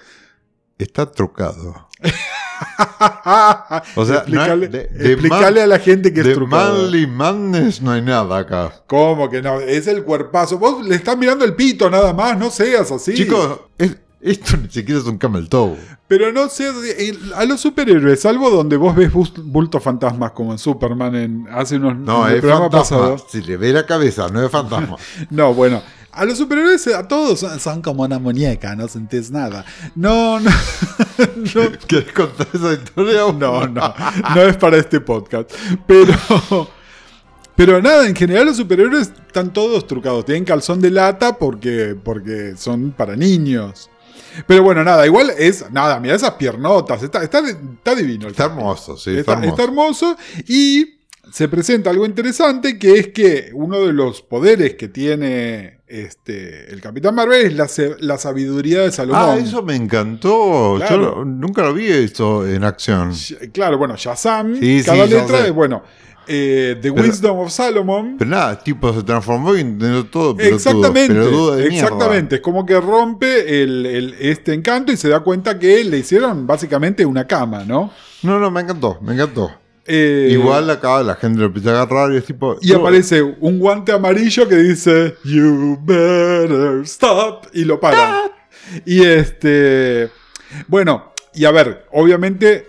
Está trucado. O sea, no explicarle, de- de explicarle man- a la gente que es De trucado. manly madness no hay nada acá. ¿Cómo que no? Es el cuerpazo. Vos le estás mirando el pito nada más, no seas así. Chicos, es- esto ni siquiera es un camel toe. Pero no seas así. El- A los superhéroes, salvo donde vos ves bultos fantasmas como en Superman en, hace unos No, en el es programa fantasma. pasado. Si le ve la cabeza, no es fantasma. No, bueno. A los superhéroes, a todos son, como una muñeca, no sentís nada. No, no. no ¿Quieres contar esa historia? o No, no, no es para este podcast. Pero, pero nada, en general los superhéroes están todos trucados. Tienen calzón de lata porque, porque son para niños. Pero bueno, nada, igual es. Nada, mira esas piernotas. Está, está, está divino. el Está hermoso, sí, Está, está, hermoso. está hermoso. Y se presenta algo interesante que es que uno de los poderes que tiene este, el Capitán Marvel es la, la sabiduría de Salomón. Ah, eso me encantó. Claro. Yo nunca lo vi esto en acción. Claro, bueno, Shazam, Sí, cada letra es, bueno, eh, The Pero- Wisdom of Solomon. Pero nada, tipo se transformó y entendió todo. Exactamente, exactamente. Es como que rompe el, el- este encanto y se da cuenta que le hicieron básicamente una cama, ¿no? No, no, me encantó, me encantó. Eh, Igual acá la gente lo empieza a agarrar y es tipo. Y aparece un guante amarillo que dice You better stop y lo paran. Y este. Bueno, y a ver, obviamente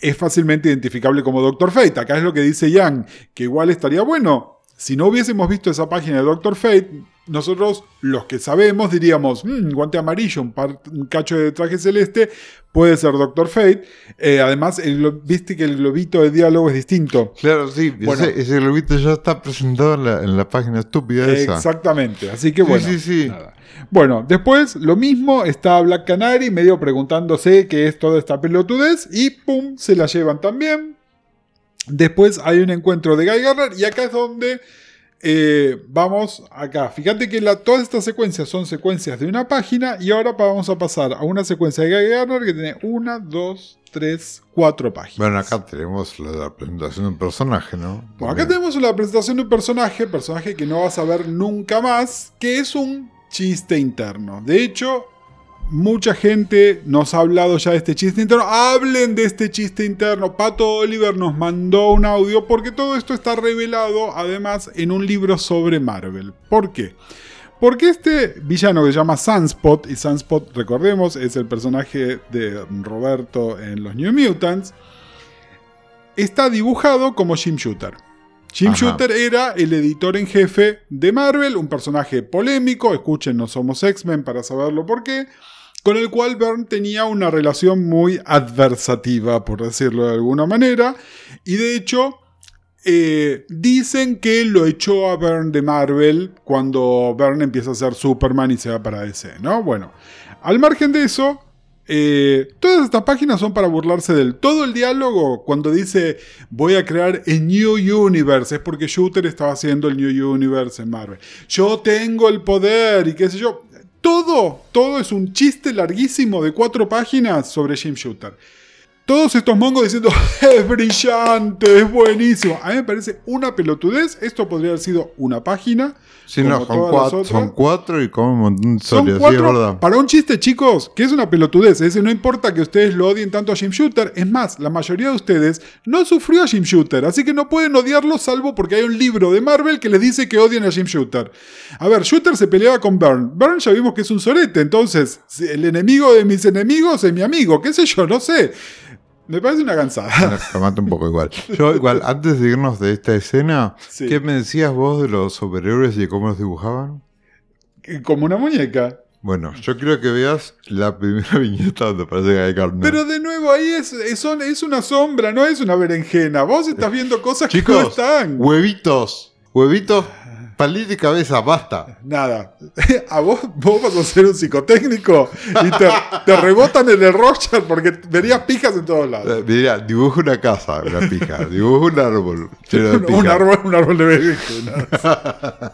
es fácilmente identificable como Doctor Fate. Acá es lo que dice Yang, que igual estaría bueno. Si no hubiésemos visto esa página de Doctor Fate, nosotros, los que sabemos, diríamos, "Mm, guante amarillo, un, par- un cacho de traje celeste, puede ser Doctor Fate. Eh, además, el viste que el globito de diálogo es distinto. Claro, sí, Bueno. ese, ese globito ya está presentado en la, en la página estúpida esa. Exactamente, así que Sí, bueno. sí, sí. nada. Bueno, después lo mismo, está Black Canary medio preguntándose qué es toda esta pelotudez y pum, se la llevan también. Después hay un encuentro de Guy Garner y acá es donde eh, vamos acá. Fíjate que la, todas estas secuencias son secuencias de una página y ahora vamos a pasar a una secuencia de Garner que tiene una, dos, tres, cuatro páginas. Bueno, acá tenemos la, la presentación de un personaje, ¿no? Bueno, acá tenemos la presentación de un personaje, personaje que no vas a ver nunca más, que es un chiste interno. De hecho, mucha gente nos ha hablado ya de este chiste interno. Hablen de este chiste interno. Pato Oliver nos mandó un audio porque todo esto está revelado además en un libro sobre Marvel. ¿Por qué? Porque este villano que se llama Sunspot, y Sunspot, recordemos, es el personaje de Roberto en los New Mutants, está dibujado como Jim Shooter. Jim Ajá. Shooter era el editor en jefe de Marvel, un personaje polémico, escuchen, no somos X-Men para saberlo por qué, con el cual Byrne tenía una relación muy adversativa, por decirlo de alguna manera, y de hecho eh, dicen que lo echó a Byrne de Marvel cuando Byrne empieza a ser Superman y se va para DC, ¿no? Bueno, al margen de eso, eh, todas estas páginas son para burlarse del todo el diálogo. Cuando dice voy a crear el New Universe, es porque Shooter estaba haciendo el New Universe en Marvel. Yo tengo el poder y qué sé yo. Todo, todo es un chiste larguísimo de cuatro páginas sobre Jim Shooter. Todos estos mongos diciendo es brillante, es buenísimo. A mí me parece una pelotudez. Esto podría haber sido una página. Sí, no, son cuatro, son cuatro y como un montón de Son historias, sí, es cuatro. verdad. para un chiste, chicos, que es una pelotudez. Es decir, no importa que ustedes lo odien tanto a Jim Shooter. Es más, la mayoría de ustedes no sufrió a Jim Shooter. Así que no pueden odiarlo salvo porque hay un libro de Marvel que les dice que odian a Jim Shooter. A ver, Shooter se peleaba con Byrne. Byrne ya vimos que es un sorete. Entonces, el enemigo de mis enemigos es mi amigo. ¿Qué sé yo? No sé. Me parece una cansada. Me mata un poco igual. Yo, igual, antes de irnos de esta escena, Sí. ¿qué me decías vos de los superhéroes y de cómo los dibujaban? Como una muñeca. Bueno, yo quiero que veas la primera viñeta donde aparece Guy Gardner. Pero de nuevo, ahí es, es, es una sombra, no es una berenjena. Vos estás viendo cosas que no Chicos, están. huevitos, huevitos, palito de cabeza, basta. Nada. A vos, vos vas a ser un psicotécnico y te, te rebotan en el Roger porque verías pijas en todos lados. Eh, Mira, dibujo una casa, una pija. Dibujo un árbol lleno de Un, pijas. un árbol, un árbol de berenjenas.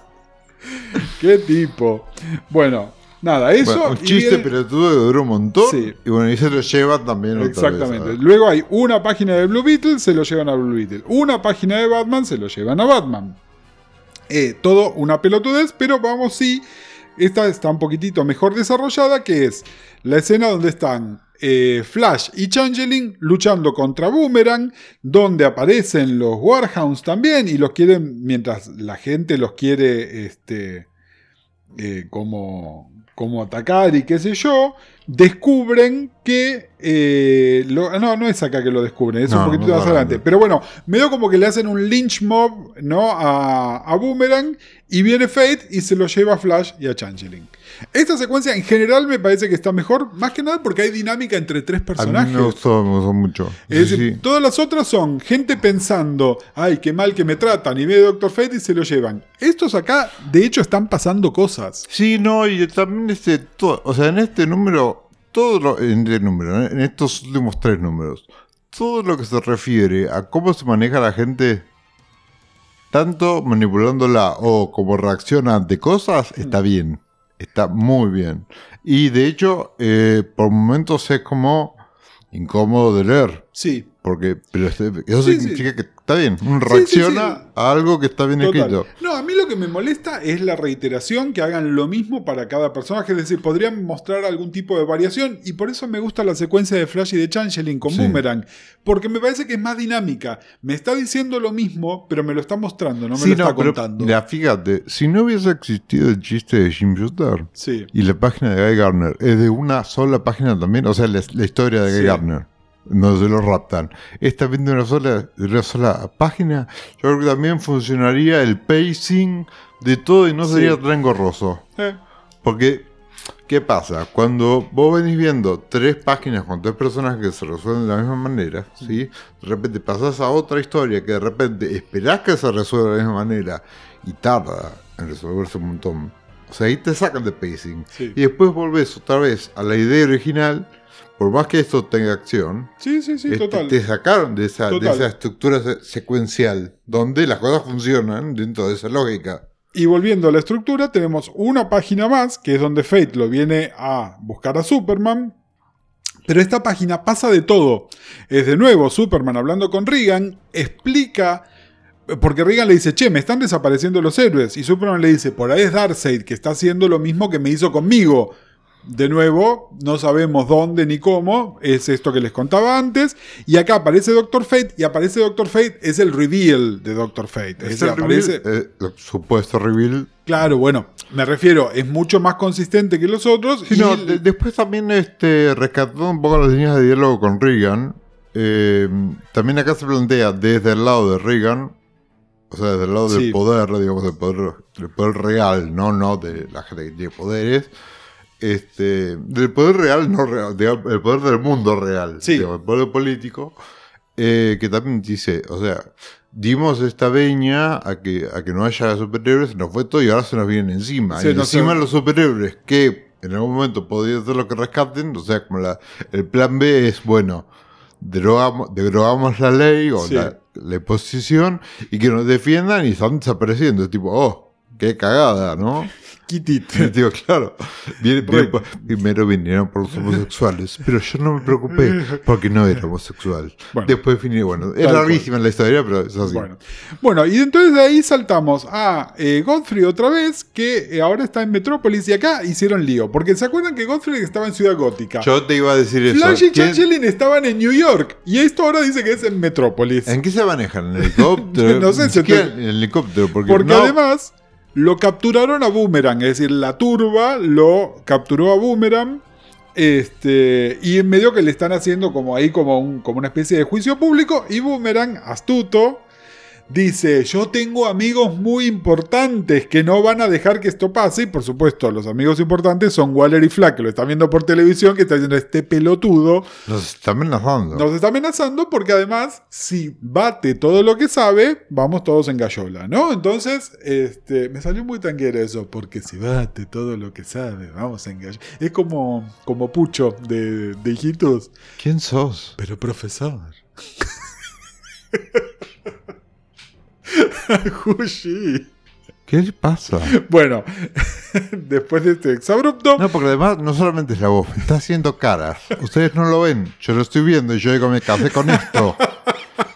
Qué tipo. Bueno, nada, eso. Bueno, un chiste viene- pelotudo que duró un montón. Sí. Y bueno, y se lo llevan también otra Exactamente. vez, a- Luego hay una página de Blue Beetle, se lo llevan a Blue Beetle. Una página de Batman, se lo llevan a Batman. Eh, todo una pelotudez, pero vamos sí. Esta está un poquitito mejor desarrollada, que es la escena donde están eh, Flash y Changeling luchando contra Boomerang, donde aparecen los Warhounds también y los quieren, mientras la gente los quiere, este, eh, como, como atacar y qué sé yo, descubren que... eh, lo- no, no es acá que lo descubren, es No, un poquitito más adelante. Pero bueno, medio como que le hacen un lynch mob ¿no? a, a Boomerang y viene Fate y se lo lleva a Flash y a Changeling. Esta secuencia en general me parece que está mejor, más que nada porque hay dinámica entre tres A mí personajes. me gustó, me gustó mucho. Es Sí, decir, sí. todas las otras son gente pensando, ay, qué mal que me tratan, y ve Doctor Fate y se lo llevan. Estos acá, de hecho, están pasando cosas. Sí, no, y también este, todo, o sea, en este número, todo lo, en este número, en estos últimos tres números, todo lo que se refiere a cómo se maneja la gente, tanto manipulándola o como reacciona ante cosas, está bien, está muy bien. Y de hecho, eh, por momentos es como incómodo de leer. Sí, Porque, pero este- eso Sí, sí. significa que está bien. Reacciona sí. a algo que está bien Total. escrito. No, a mí lo que me molesta es la reiteración, que hagan lo mismo para cada personaje, es decir, podrían mostrar algún tipo de variación y por eso me gusta la secuencia de Flash y de Changeling con. Boomerang, porque me parece que es más dinámica. Me está diciendo lo mismo, pero me lo está mostrando, no me lo está pero, contando. mira, fíjate, si no hubiese existido el chiste de Jim Shooter y la página de Guy Gardner es de una sola página también, o sea, la, la historia de Guy Sí. No se lo raptan, es también de una sola, una sola página, yo creo que también funcionaría el pacing de todo y no Sí. sería tan engorroso. Eh, Porque, ¿qué pasa? Cuando vos venís viendo tres páginas con tres personajes que se resuelven de la misma manera, ¿sí? De repente pasás a otra historia que de repente esperás que se resuelva de la misma manera y tarda en resolverse un montón. O sea, ahí te sacan de pacing. Sí. Y después volvés otra vez a la idea original por más que esto tenga acción, Sí, sí, sí, este, te sacaron de esa, de esa estructura se- secuencial, donde las cosas funcionan dentro de esa lógica. Y volviendo a la estructura, tenemos una página más, que es donde Fate lo viene a buscar a Superman. Pero esta página pasa de todo. Es de nuevo Superman hablando con Regan, explica, porque Regan le dice, che, me están desapareciendo los héroes. Y Superman le dice, por ahí es Darkseid, que está haciendo lo mismo que me hizo conmigo. De nuevo, no sabemos dónde ni cómo, es esto que les contaba antes. Y acá aparece Doctor Fate, y aparece Doctor Fate, es el reveal de Doctor Fate. Es el reveal, eh, el supuesto reveal. Claro, bueno, me refiero, es mucho más consistente que los otros. Sí, y no, el- de- después también este, rescatando un poco las líneas de diálogo con Reagan, eh, también acá se plantea desde el lado de Reagan, o sea, desde el lado Sí. del poder, digamos, del poder, del poder real, no, no de la gente que tiene poderes, este, del poder real, no real, digamos, el poder del mundo real, Sí. digamos, el poder político, eh, que también dice, o sea, dimos esta veña a que, a que no haya superhéroes, nos fue todo y ahora se nos vienen encima. Sí, y no encima sé. los superhéroes que en algún momento podrían ser lo que rescaten, o sea, como la, el plan B es, bueno, derogamos, derogamos la ley o Sí. la, la imposición y que nos defiendan y están desapareciendo. Es tipo, oh, qué cagada, ¿no? Quitit. Y digo, claro, primero vinieron por los homosexuales, pero yo no me preocupé porque no era homosexual. Bueno. Después finí, bueno, es cual. larguísima la historia, pero es así. Bueno. bueno, y entonces de ahí saltamos a eh, Godfrey otra vez, que eh, ahora está en Metrópolis y acá hicieron lío. Porque se acuerdan que Godfrey estaba en Ciudad Gótica. Yo te iba a decir eso. Flash y ¿Quién- Changeling estaban en New York. Y esto ahora dice que es en Metrópolis. ¿En qué se manejan? ¿En el helicóptero? No sé, siquiera te- en el helicóptero, porque, Porque no- además lo capturaron a Boomerang, es decir, la turba lo capturó a Boomerang. Este, y en medio que le están haciendo como ahí como, un- como una especie de juicio público. Y Boomerang, astuto, dice: Yo tengo amigos muy importantes que no van a dejar que esto pase. Y por supuesto, los amigos importantes son Waller y Flack, que lo están viendo por televisión, que está diciendo este pelotudo. nos está amenazando. Nos está amenazando porque además, si bate todo lo que sabe, vamos todos en gallola, ¿no? Entonces, este, me salió muy tanguera eso, porque si bate todo lo que sabe, vamos en gallola. Es como, como Pucho de, de hijitos. ¿Quién sos? Pero profesor. Jushi. ¿Qué le pasa? Bueno, después de este exabrupto, No, porque además no solamente es la voz, está haciendo caras. Ustedes no lo ven, yo lo estoy viendo y yo digo, me casé con esto.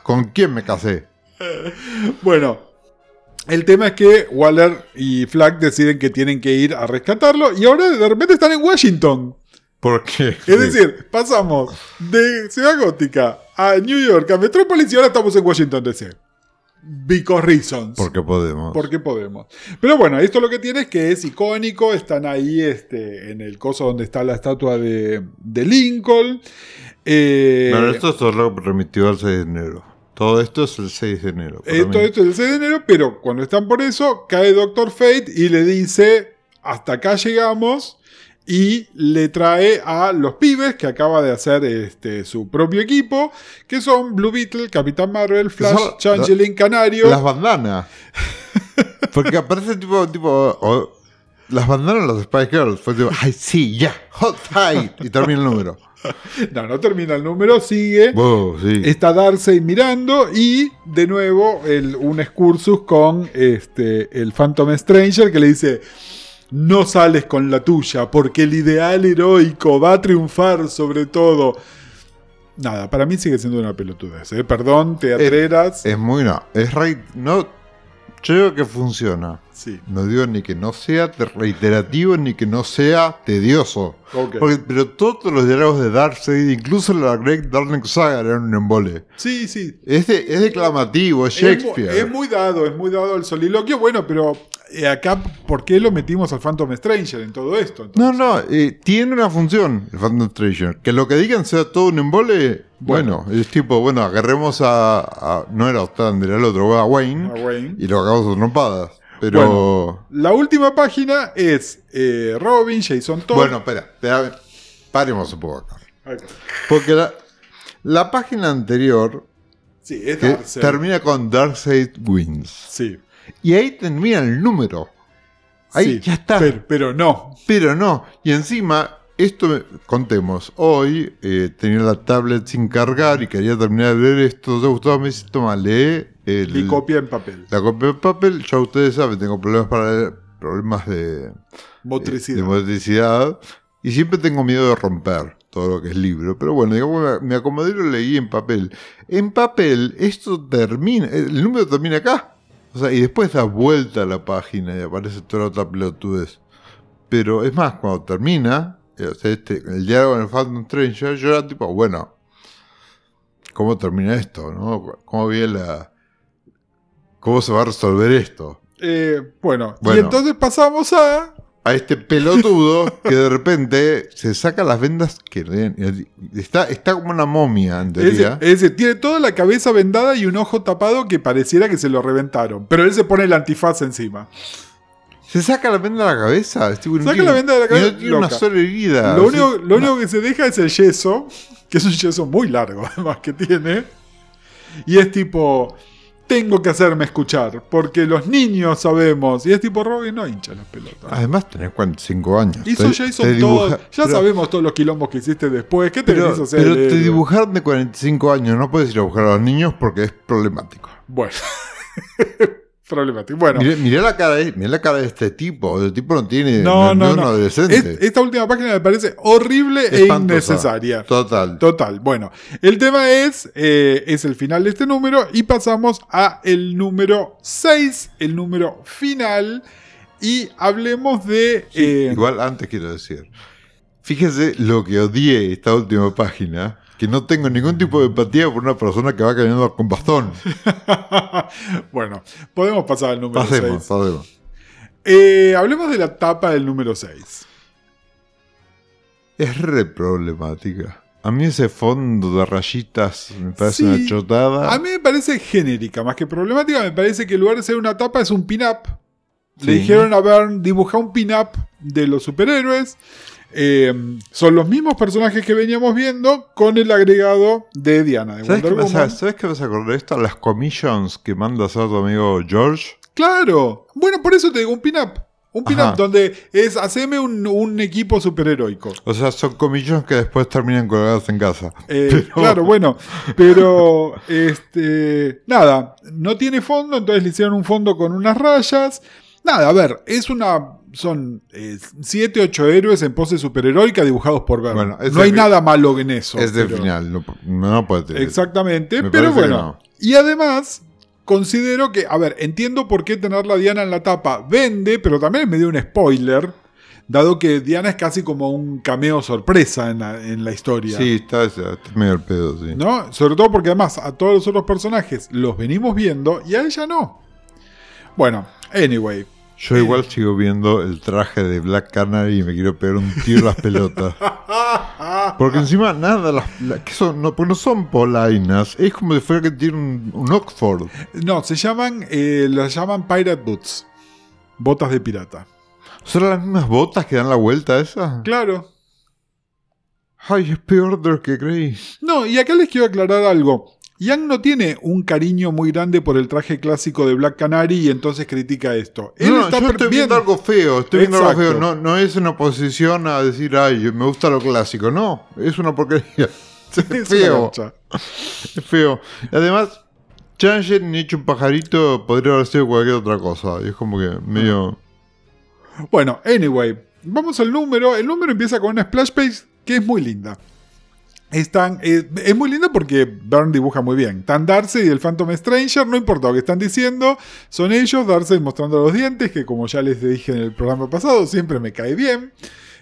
¿Con quién me casé? Bueno, el tema es que Waller y Flack deciden que tienen que ir a rescatarlo y ahora de repente están en Washington. Porque Es decir, pasamos de Ciudad Gótica a New York, a Metrópolis y ahora estamos en Washington DC. Because reasons. porque podemos. Porque podemos. Pero bueno, esto lo que tiene es que es icónico. Están ahí este, en el coso donde está la estatua de, de Lincoln. Eh, Bueno, esto es todo lo que remitió al 6 de enero. Todo esto es el 6 de enero. mí. esto es el 6 de enero, pero cuando están por eso, cae Doctor Fate y le dice, hasta acá llegamos, y le trae a los pibes que acaba de hacer este, su propio equipo, que son Blue Beetle, Capitán Marvel, Flash, son- Changeling, Canario. Las bandanas. Porque aparece tipo, tipo, las bandanas las Spice Girls. Fue tipo, ay, sí, ya, hot tight. Y termina el número. No, no termina el número, sigue. Wow, sí. Está Darcy mirando y de nuevo el- un excursus con este, el Phantom Stranger que le dice, no sales con la tuya porque el ideal heroico va a triunfar sobre todo. Nada, para mí sigue siendo una pelotudez. ¿eh? Perdón, teatreras. Es muy no. Es re- no. Yo digo que funciona. sí, No digo ni que no sea te- reiterativo ni que no sea tedioso. ok. Porque- pero todos los diálogos de Darkseid, incluso la Great Darling Saga, eran un embole. sí, sí. Es, de- es declamativo, es Shakespeare. Es, muy dado, es muy dado el soliloquio. Bueno, pero eh, acá, ¿por qué lo metimos al Phantom Stranger en todo esto? No, no, eh, tiene una función el Phantom Stranger. Que lo que digan sea todo un embole, bueno, es tipo, bueno, agarremos a, a- no era Ostrander, era el otro, a Wayne, A Wayne. y lo hagamos a trompadas. Pero, Bueno. La última página es eh, Robin, Jason Todd. bueno, espera, espera, paremos un poco acá. Porque la, la página anterior Sí, es que termina con Darkseid Wins. Sí. Y ahí termina el número. Ahí sí, ya está. Pero, pero no. Pero no. Y encima, esto, contemos, hoy eh, tenía la tablet sin cargar y quería terminar de leer esto. Entonces Gustavo me dice, toma, lee el- Y copia en papel. la copia de papel. Ya ustedes saben, tengo problemas para leer, problemas de, Motricidad. de motricidad. Y siempre tengo miedo de romper todo lo que es libro. Pero bueno, digamos, me, acomodé y lo leí en papel. En papel, esto termina, el número termina acá. O sea, y después da vuelta a la página y aparece toda la otra pelotudez. Pero es más, cuando termina, eh, o sea, este, el diálogo en el Phantom Stranger, yo era tipo, bueno, ¿cómo termina esto? ¿no? ¿Cómo viene la. ¿Cómo se va a resolver esto? Eh, bueno, y Bueno. entonces pasamos a. a este pelotudo que de repente se saca las vendas que está, está como una momia en Ese, teoría. ese tiene toda la cabeza vendada y un ojo tapado que pareciera que se lo reventaron. Pero él se pone el antifaz encima. Se saca la venda de la cabeza. es tipo, no Saca tiene- la venda de la y cabeza, No tiene una sola herida. Lo único, lo único que se deja es el yeso, que es un yeso muy largo además que tiene. Y es tipo, tengo que hacerme escuchar, porque los niños sabemos. Y es tipo, Robin no hincha las pelotas. Además tenés 45 años. Hizo Te- Jason te todo. dibuja- Ya pero- sabemos todos los quilombos que hiciste después. ¿Qué te Pero, a hacer? pero te dibujaron de 45 años. No puedes ir a buscar a los niños porque es problemático. Bueno. Problemático. Bueno. Mirá, mirá la cara de, mirá la cara de este tipo. El tipo no tiene. No, no, no. adolescente. Es- esta última página me parece horrible e innecesaria. Total. Total. Bueno, el tema es, eh, es el final de este número y pasamos a el número 6, el número final. Y hablemos de... eh, Igual antes quiero decir, fíjese lo que odié esta última página, que no tengo ningún tipo de empatía por una persona que va caminando con bastón. bueno, podemos pasar al número Pasemos, 6. pasemos. Eh, hablemos de la tapa del número 6. Es re problemática. A mí ese fondo de rayitas me parece Sí. una chotada. A mí me parece genérica, más que problemática. Me parece que en lugar de ser una tapa es un pin-up. Le dijeron a Bern, dibuja un pin-up de los superhéroes. Eh, son los mismos personajes que veníamos viendo con el agregado de Diana. De ¿Sabes qué, Wonder vas a, Woman. ¿Sabes qué esto? Las commissions que manda a hacer tu amigo George. Claro. Bueno, por eso te digo un pin-up. Un pin-up donde es haceme un, un equipo superheroico. O sea, son commissions que después terminan colgadas en casa. Eh, Pero- Claro, bueno, pero este nada, no tiene fondo, entonces le hicieron un fondo con unas rayas. Nada, a ver, es una. Son 7, 8 héroes en pose superheroica dibujados por Verne. Bueno, no hay nada malo en eso. es del final, no, no puede tener. Exactamente, Me pero bueno. no. Y además, considero que, a ver, entiendo por qué tener la Diana en la tapa vende, pero también me dio un spoiler, dado que Diana es casi como un cameo sorpresa en la, en la historia. Sí, está, está medio el pedo, sí. ¿No? Sobre todo porque además a todos los otros personajes los venimos viendo y a ella no. Bueno, anyway. Yo igual sigo viendo el traje de Black Canary y me quiero pegar un tiro en las pelotas. Porque encima nada, las, la- que son, no, porque no son polainas, es como si fuera que tiene un, un Oxford. No, se llaman, eh, las llaman Pirate Boots. Botas de pirata. ¿Son las mismas botas que dan la vuelta esa? Claro. Ay, es peor de lo que creí. No, y acá les quiero aclarar algo. Yang no tiene un cariño muy grande por el traje clásico de Black Canary y entonces critica esto. Él no, está yo estoy viendo algo feo, estoy viendo algo feo. No, no es una oposición a decir, ay, me gusta lo clásico. No, es una porquería. Es feo. Es feo. Además, Changen ni hecho un pajarito podría haber sido cualquier otra cosa. Y es como que medio. Bueno, anyway, vamos al número. El número empieza con una splash page que es muy linda. Están, eh, es muy linda porque Byrne dibuja muy bien. Están Darcy y el Phantom Stranger, no importa lo que están diciendo, son ellos, Darcy mostrando los dientes, que como ya les dije en el programa pasado, siempre me cae bien.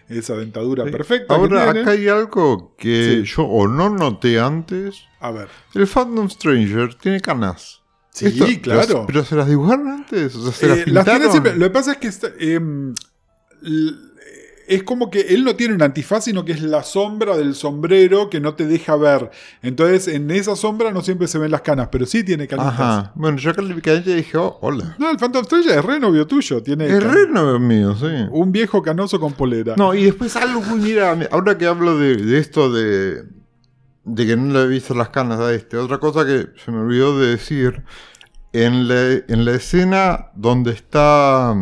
Esa dentadura perfecta. Ahora, acá hay algo que Sí. yo o no noté antes. A ver. El Phantom Stranger tiene canas. Sí, Esto- claro. Pero, pero se las dibujaron antes. O sea, se Eh, las las pintaron. tiene siempre. Lo que pasa es que em, es como que él no tiene un antifaz, sino que es la sombra del sombrero que no te deja ver. Entonces, en esa sombra no siempre se ven las canas, pero sí tiene canitas. Ajá. Bueno, yo y dije, oh, hola. No, el Phantom Stranger es re novio tuyo. Tiene Es can- re novio mío, sí. un viejo canoso con polera. No, y después algo muy, mira, ahora que hablo de, de esto de, de que no le he visto las canas a este, otra cosa que se me olvidó de decir, en la, en la escena donde está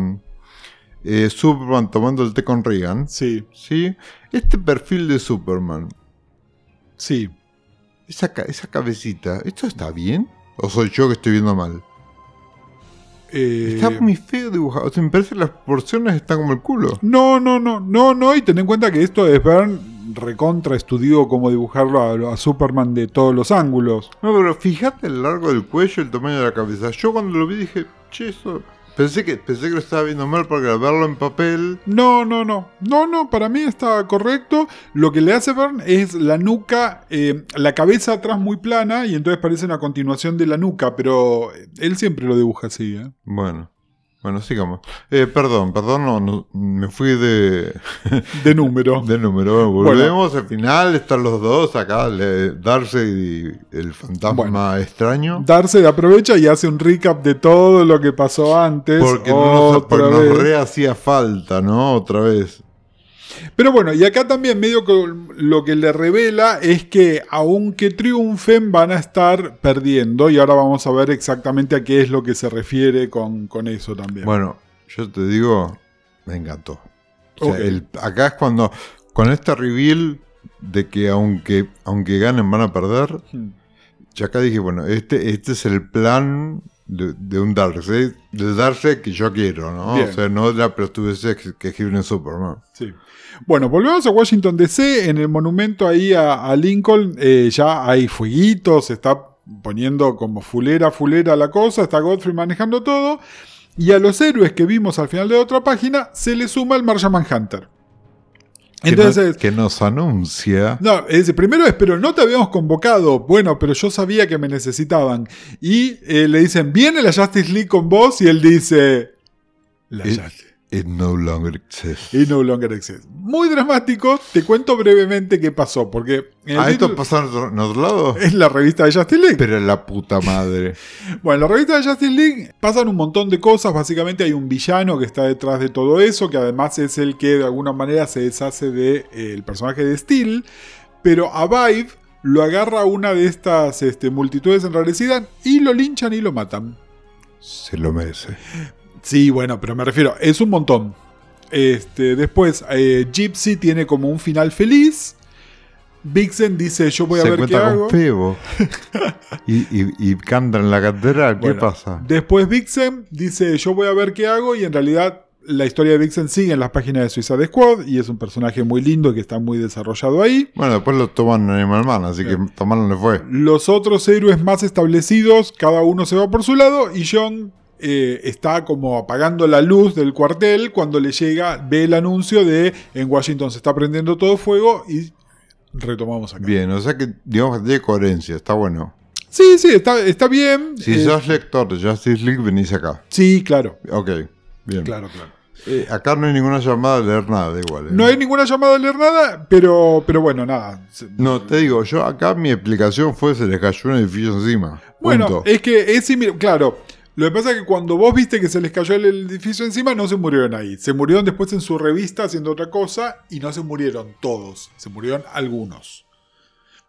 eh, Superman tomando el té con Reagan. Sí, ¿Sí? Este perfil de Superman, sí. esa, esa cabecita, ¿esto está bien? ¿O soy yo que estoy viendo mal? Eh, Está muy feo dibujado. O sea, me parece que las proporciones están como el culo. No, no, no, no, no, y ten en cuenta que esto es Byrne recontra estudió cómo dibujarlo a, a Superman de todos los ángulos. No, pero fíjate el largo del cuello, el tamaño de la cabeza. Yo cuando lo vi dije, che, eso. Pensé que, pensé que lo estaba viendo mal porque al verlo en papel. No, no, no, no, no, para mí está correcto. Lo que le hace Byrne es la nuca, eh, la cabeza atrás muy plana y entonces parece una continuación de la nuca, pero él siempre lo dibuja así. ¿eh? Bueno, bueno, sigamos. Eh, perdón, perdón, no, no, me fui de, De número. de número. Volvemos al final, están los dos acá, le- Darcy y el fantasma Bueno. extraño. Darse aprovecha y hace un recap de todo lo que pasó antes. Porque, no nos, porque nos re hacía falta, ¿no? Otra vez. Pero bueno, y acá también medio que lo que le revela es que aunque triunfen van a estar perdiendo y ahora vamos a ver exactamente a qué es lo que se refiere con, con eso también. Bueno, yo te digo, me encantó. O sea, el- acá es cuando, con este reveal de que aunque, aunque ganen van a perder, Hmm. yo acá dije, bueno, este, este es el plan de, de un Darkseid, del Darkseid que yo quiero, ¿no? Bien. O sea, no de la pelotudez que, en Superman. Sí. Bueno, volvemos a Washington DC. En el monumento ahí a, a Lincoln eh, ya hay fueguitos, está poniendo como fulera, fulera la cosa, está Godfrey manejando todo. Y a los héroes que vimos al final de otra página se le suma el Martian Manhunter. Que, Entonces, nos, que nos anuncia. No, es decir, primero es, pero no te habíamos convocado. Bueno, pero yo sabía que me necesitaban. Y eh, le dicen, viene la Justice League con vos. Y él dice, la It, Justice. It no longer exists. Y no longer exists. Muy dramático. Te cuento brevemente qué pasó. Porque ¿Ah, esto pasa en otro, en otro lado? es la revista de Justice League. Pero la puta madre. Bueno, en la revista de Justice League pasan un montón de cosas. Básicamente hay un villano que está detrás de todo eso, que además es el que de alguna manera se deshace del de, eh, personaje de Steel. Pero a Vibe lo agarra una de estas este, multitudes enrarecidas y lo linchan y lo matan. Se lo merece. Sí, bueno, pero me refiero, es un montón. Este, después, eh, Gypsy tiene como un final feliz. Vixen dice, yo voy a se ver qué hago. con Febo. y, y, y canta en la catedral. ¿Qué Bueno, pasa? Después Vixen dice, yo voy a ver qué hago y en realidad la historia de Vixen sigue en las páginas de Suicide Squad y es un personaje muy lindo que está muy desarrollado ahí. Bueno, después lo toman en Animal Man, así que tomar no le fue. Los otros héroes más establecidos, cada uno se va por su lado y John eh, está como apagando la luz del cuartel cuando le llega, ve el anuncio de en Washington se está prendiendo todo fuego y retomamos acá. Bien, o sea que digamos tiene coherencia, está bueno. Sí, sí, está, está bien. Si Eh, sos lector de Justice League, venís acá. Sí, claro, Ok, bien. claro, claro. Eh, acá no hay ninguna llamada a leer nada igual. ¿eh? No hay ninguna llamada a leer nada, pero, pero bueno, nada. No, te digo, yo acá mi explicación fue se les cayó un edificio encima. Bueno, Punto. es que es similar. Claro, lo que pasa es que cuando vos viste que se les cayó el edificio encima, no se murieron ahí. Se murieron después en su revista haciendo otra cosa y no se murieron todos. Se murieron algunos.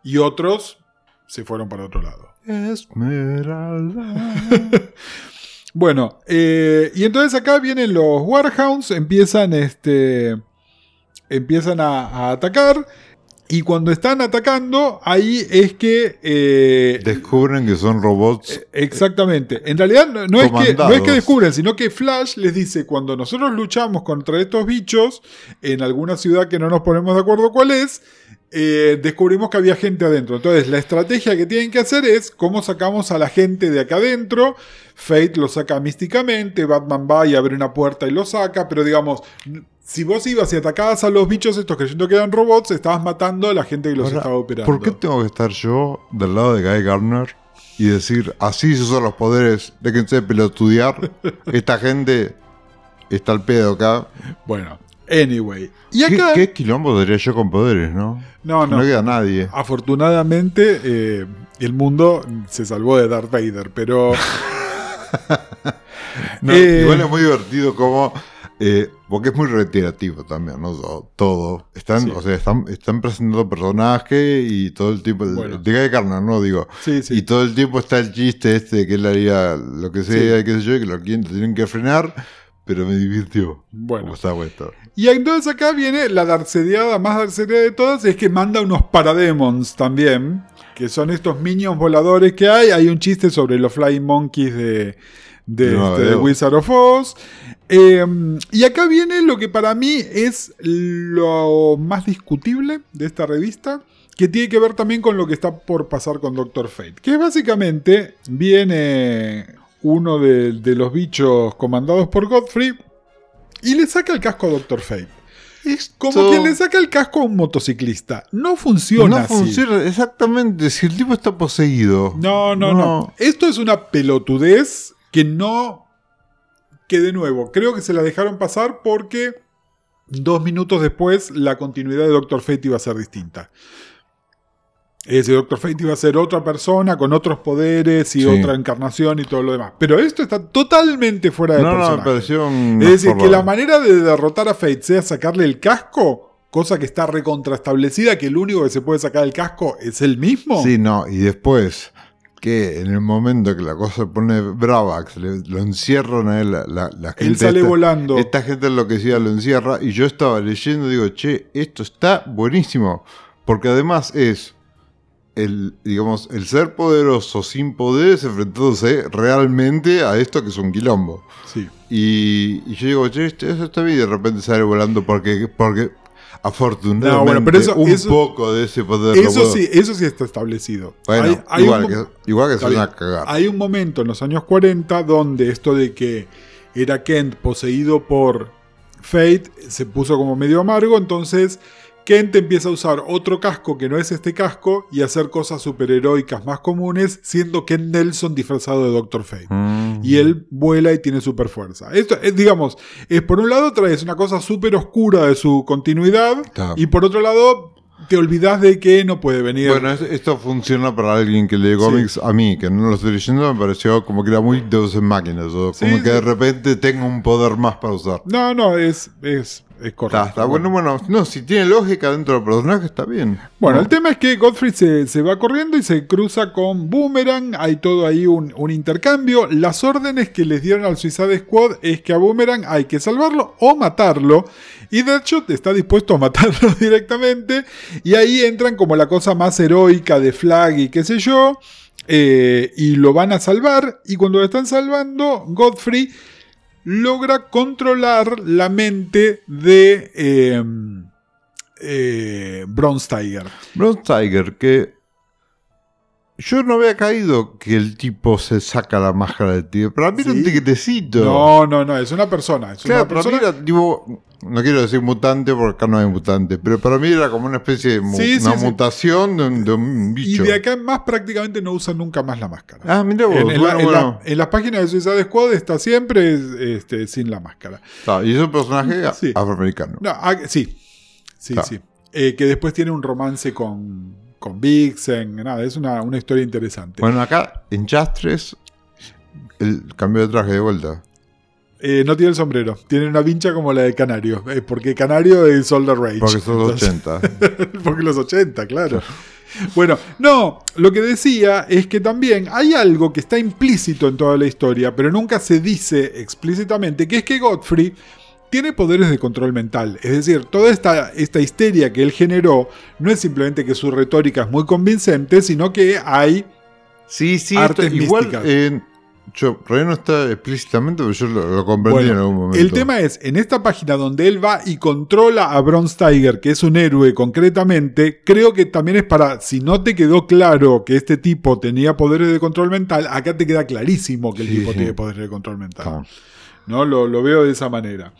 Y otros se fueron para otro lado. Esmeralda. Bueno, eh, y entonces acá vienen los Warhounds, empiezan, este, empiezan a, a atacar. Y cuando están atacando, ahí es que eh, Descubren que son robots. Exactamente. En realidad no, no es que, no es Comandados. que descubren, sino que Flash les dice, cuando nosotros luchamos contra estos bichos, en alguna ciudad que no nos ponemos de acuerdo cuál es, eh, descubrimos que había gente adentro. Entonces la estrategia que tienen que hacer es cómo sacamos a la gente de acá adentro. Fate lo saca místicamente, Batman va y abre una puerta y lo saca, pero digamos... Si vos ibas y atacabas a los bichos estos creyendo que eran robots, estabas matando a la gente que los Ahora, estaba operando. ¿Por qué tengo que estar yo del lado de Guy Gardner y decir, así se usan los poderes, déjense de pelotudear? Esta gente está al pedo acá. Bueno, anyway. Y ¿Qué, acá... qué quilombo daría yo con poderes, no? No, No, no. queda nadie. Afortunadamente, eh, el mundo se salvó de Darth Vader, pero No, Eh. Igual es muy divertido como... eh, porque es muy reiterativo también, ¿no? Todo-. Están, Sí. o sea, están, están presentando personajes y todo el tiempo... Bueno. De Guy Gardner, ¿no? Digo. sí, sí. Y todo el tiempo está el chiste este de que él haría lo que sea, qué sé yo, y que lo tienen que frenar. pero me divirtió. Bueno. Está puesto. Y entonces acá viene la darcedeada más darcedeada de todas, es que manda unos parademons también, que son estos minions voladores que hay. Hay un chiste sobre los Flying Monkeys de, de, No, este, de. Wizard of Oz. Eh, y acá viene lo que para mí es lo más discutible de esta revista, que tiene que ver también con lo que está por pasar con Doctor Fate. Que básicamente viene uno de, de los bichos comandados por Godfrey y le saca el casco a Doctor Fate. Como quien le saca el casco a un motociclista. No funciona No así. funciona exactamente. Si el tipo está poseído. No, no, no, No. Esto es una pelotudez que no. Que de nuevo, creo que se la dejaron pasar porque dos minutos después la continuidad de Doctor Fate iba a ser distinta. Es decir, Doctor Fate iba a ser otra persona con otros poderes y Sí. otra encarnación y todo lo demás. Pero esto está totalmente fuera de No, no, me personaje. un. Es decir, que la manera de derrotar a Fate sea sacarle el casco, cosa que está recontraestablecida, que el único que se puede sacar el casco es él mismo. Sí, no, y después que en el momento que la cosa se pone brava, que se le- lo encierran a él, la, la- la gente. Él sale esta, volando. Esta gente enloquecida lo encierra y yo estaba leyendo y digo, che, esto está buenísimo. Porque además es el, digamos, el ser poderoso sin poderes enfrentándose realmente a esto que es un quilombo. Sí. Y, y yo digo, che, esto eso está bien, y de repente sale volando porque, porque afortunadamente No, bueno, pero eso- un eso- poco de ese poder Eso puedo- sí, eso sí está establecido. Bueno, Hay- hay igual, un, que, igual que está se van bien. a cagar. hay un momento en los años 40 donde esto de que era Kent poseído por Fate se puso como medio amargo, entonces Kent empieza a usar otro casco que no es este casco y a hacer cosas superheroicas más comunes, siendo Kent Nelson disfrazado de Doctor Fate. Mm. y él vuela y tiene super fuerza. Esto es, digamos, es por un lado traes una cosa súper oscura de su continuidad y por otro lado te olvidas de que no puede venir. Bueno, es- esto funciona para alguien que lee Sí. cómics. A mí, que no lo estoy leyendo, me pareció como que era muy Deus en máquinas. O como sí. que de repente tengo un poder más para usar. no, no, es, es, es correcto. Está, está bueno, bueno. No, si tiene lógica dentro del personaje, está bien. Bueno, No. el tema es que Godfrey se, se va corriendo y se cruza con Boomerang. Hay todo ahí un, un intercambio. Las órdenes que les dieron al Suicide Squad es que a Boomerang hay que salvarlo o matarlo. Y Deadshot está dispuesto a matarlo directamente. Y ahí entran como la cosa más heroica de Flag y qué sé yo. eh, y lo van a salvar. Y cuando lo están salvando, Godfrey logra controlar la mente de eh, eh, Bronze Tiger. Bronze Tiger, que yo no había caído que el tipo se saca la máscara del tío. Para mí era un Sí. tiquetecito. No, no, no, es una persona. Es Claro, una para mí persona. era tipo, no quiero decir mutante porque acá no hay mutante, pero para mí era como una especie de mu- Sí, sí, una sí. mutación de un, de un Y bicho. de acá en más prácticamente no usan nunca más la máscara. Ah, mira vos, en, en la- bueno, en la- bueno. en las páginas de Suicide Squad está siempre este, sin la máscara. Ah, y es un personaje Sí. afroamericano. No, ah, sí, sí, Claro. sí. Eh, que después tiene un romance con, con Vixen. Nada, es una, una historia interesante. Bueno, acá en Chastres, el cambio de traje de vuelta. Eh, no tiene el sombrero, tiene una vincha como la de Canario. eh, porque Canario es Solder Rage. Porque son los Entonces- 80. Porque los 80, claro. Bueno, no, lo que decía es que también hay algo que está implícito en toda la historia, pero nunca se dice explícitamente, que es que Godfrey tiene poderes de control mental. Es decir, toda esta, esta histeria que él generó no es simplemente que su retórica es muy convincente, sino que hay... Sí, sí, Artes esto- igual eh, yo, todavía no está explícitamente, pero yo lo, lo comprendí Bueno, en algún momento. el tema es, en esta página donde él va y controla a Bronze Tiger, que es un héroe concretamente, creo que también es para, si no te quedó claro que este tipo tenía poderes de control mental, acá te queda clarísimo que el Sí, tipo sí. tiene poderes de control mental. Ah. ¿No? Lo, lo veo de esa manera.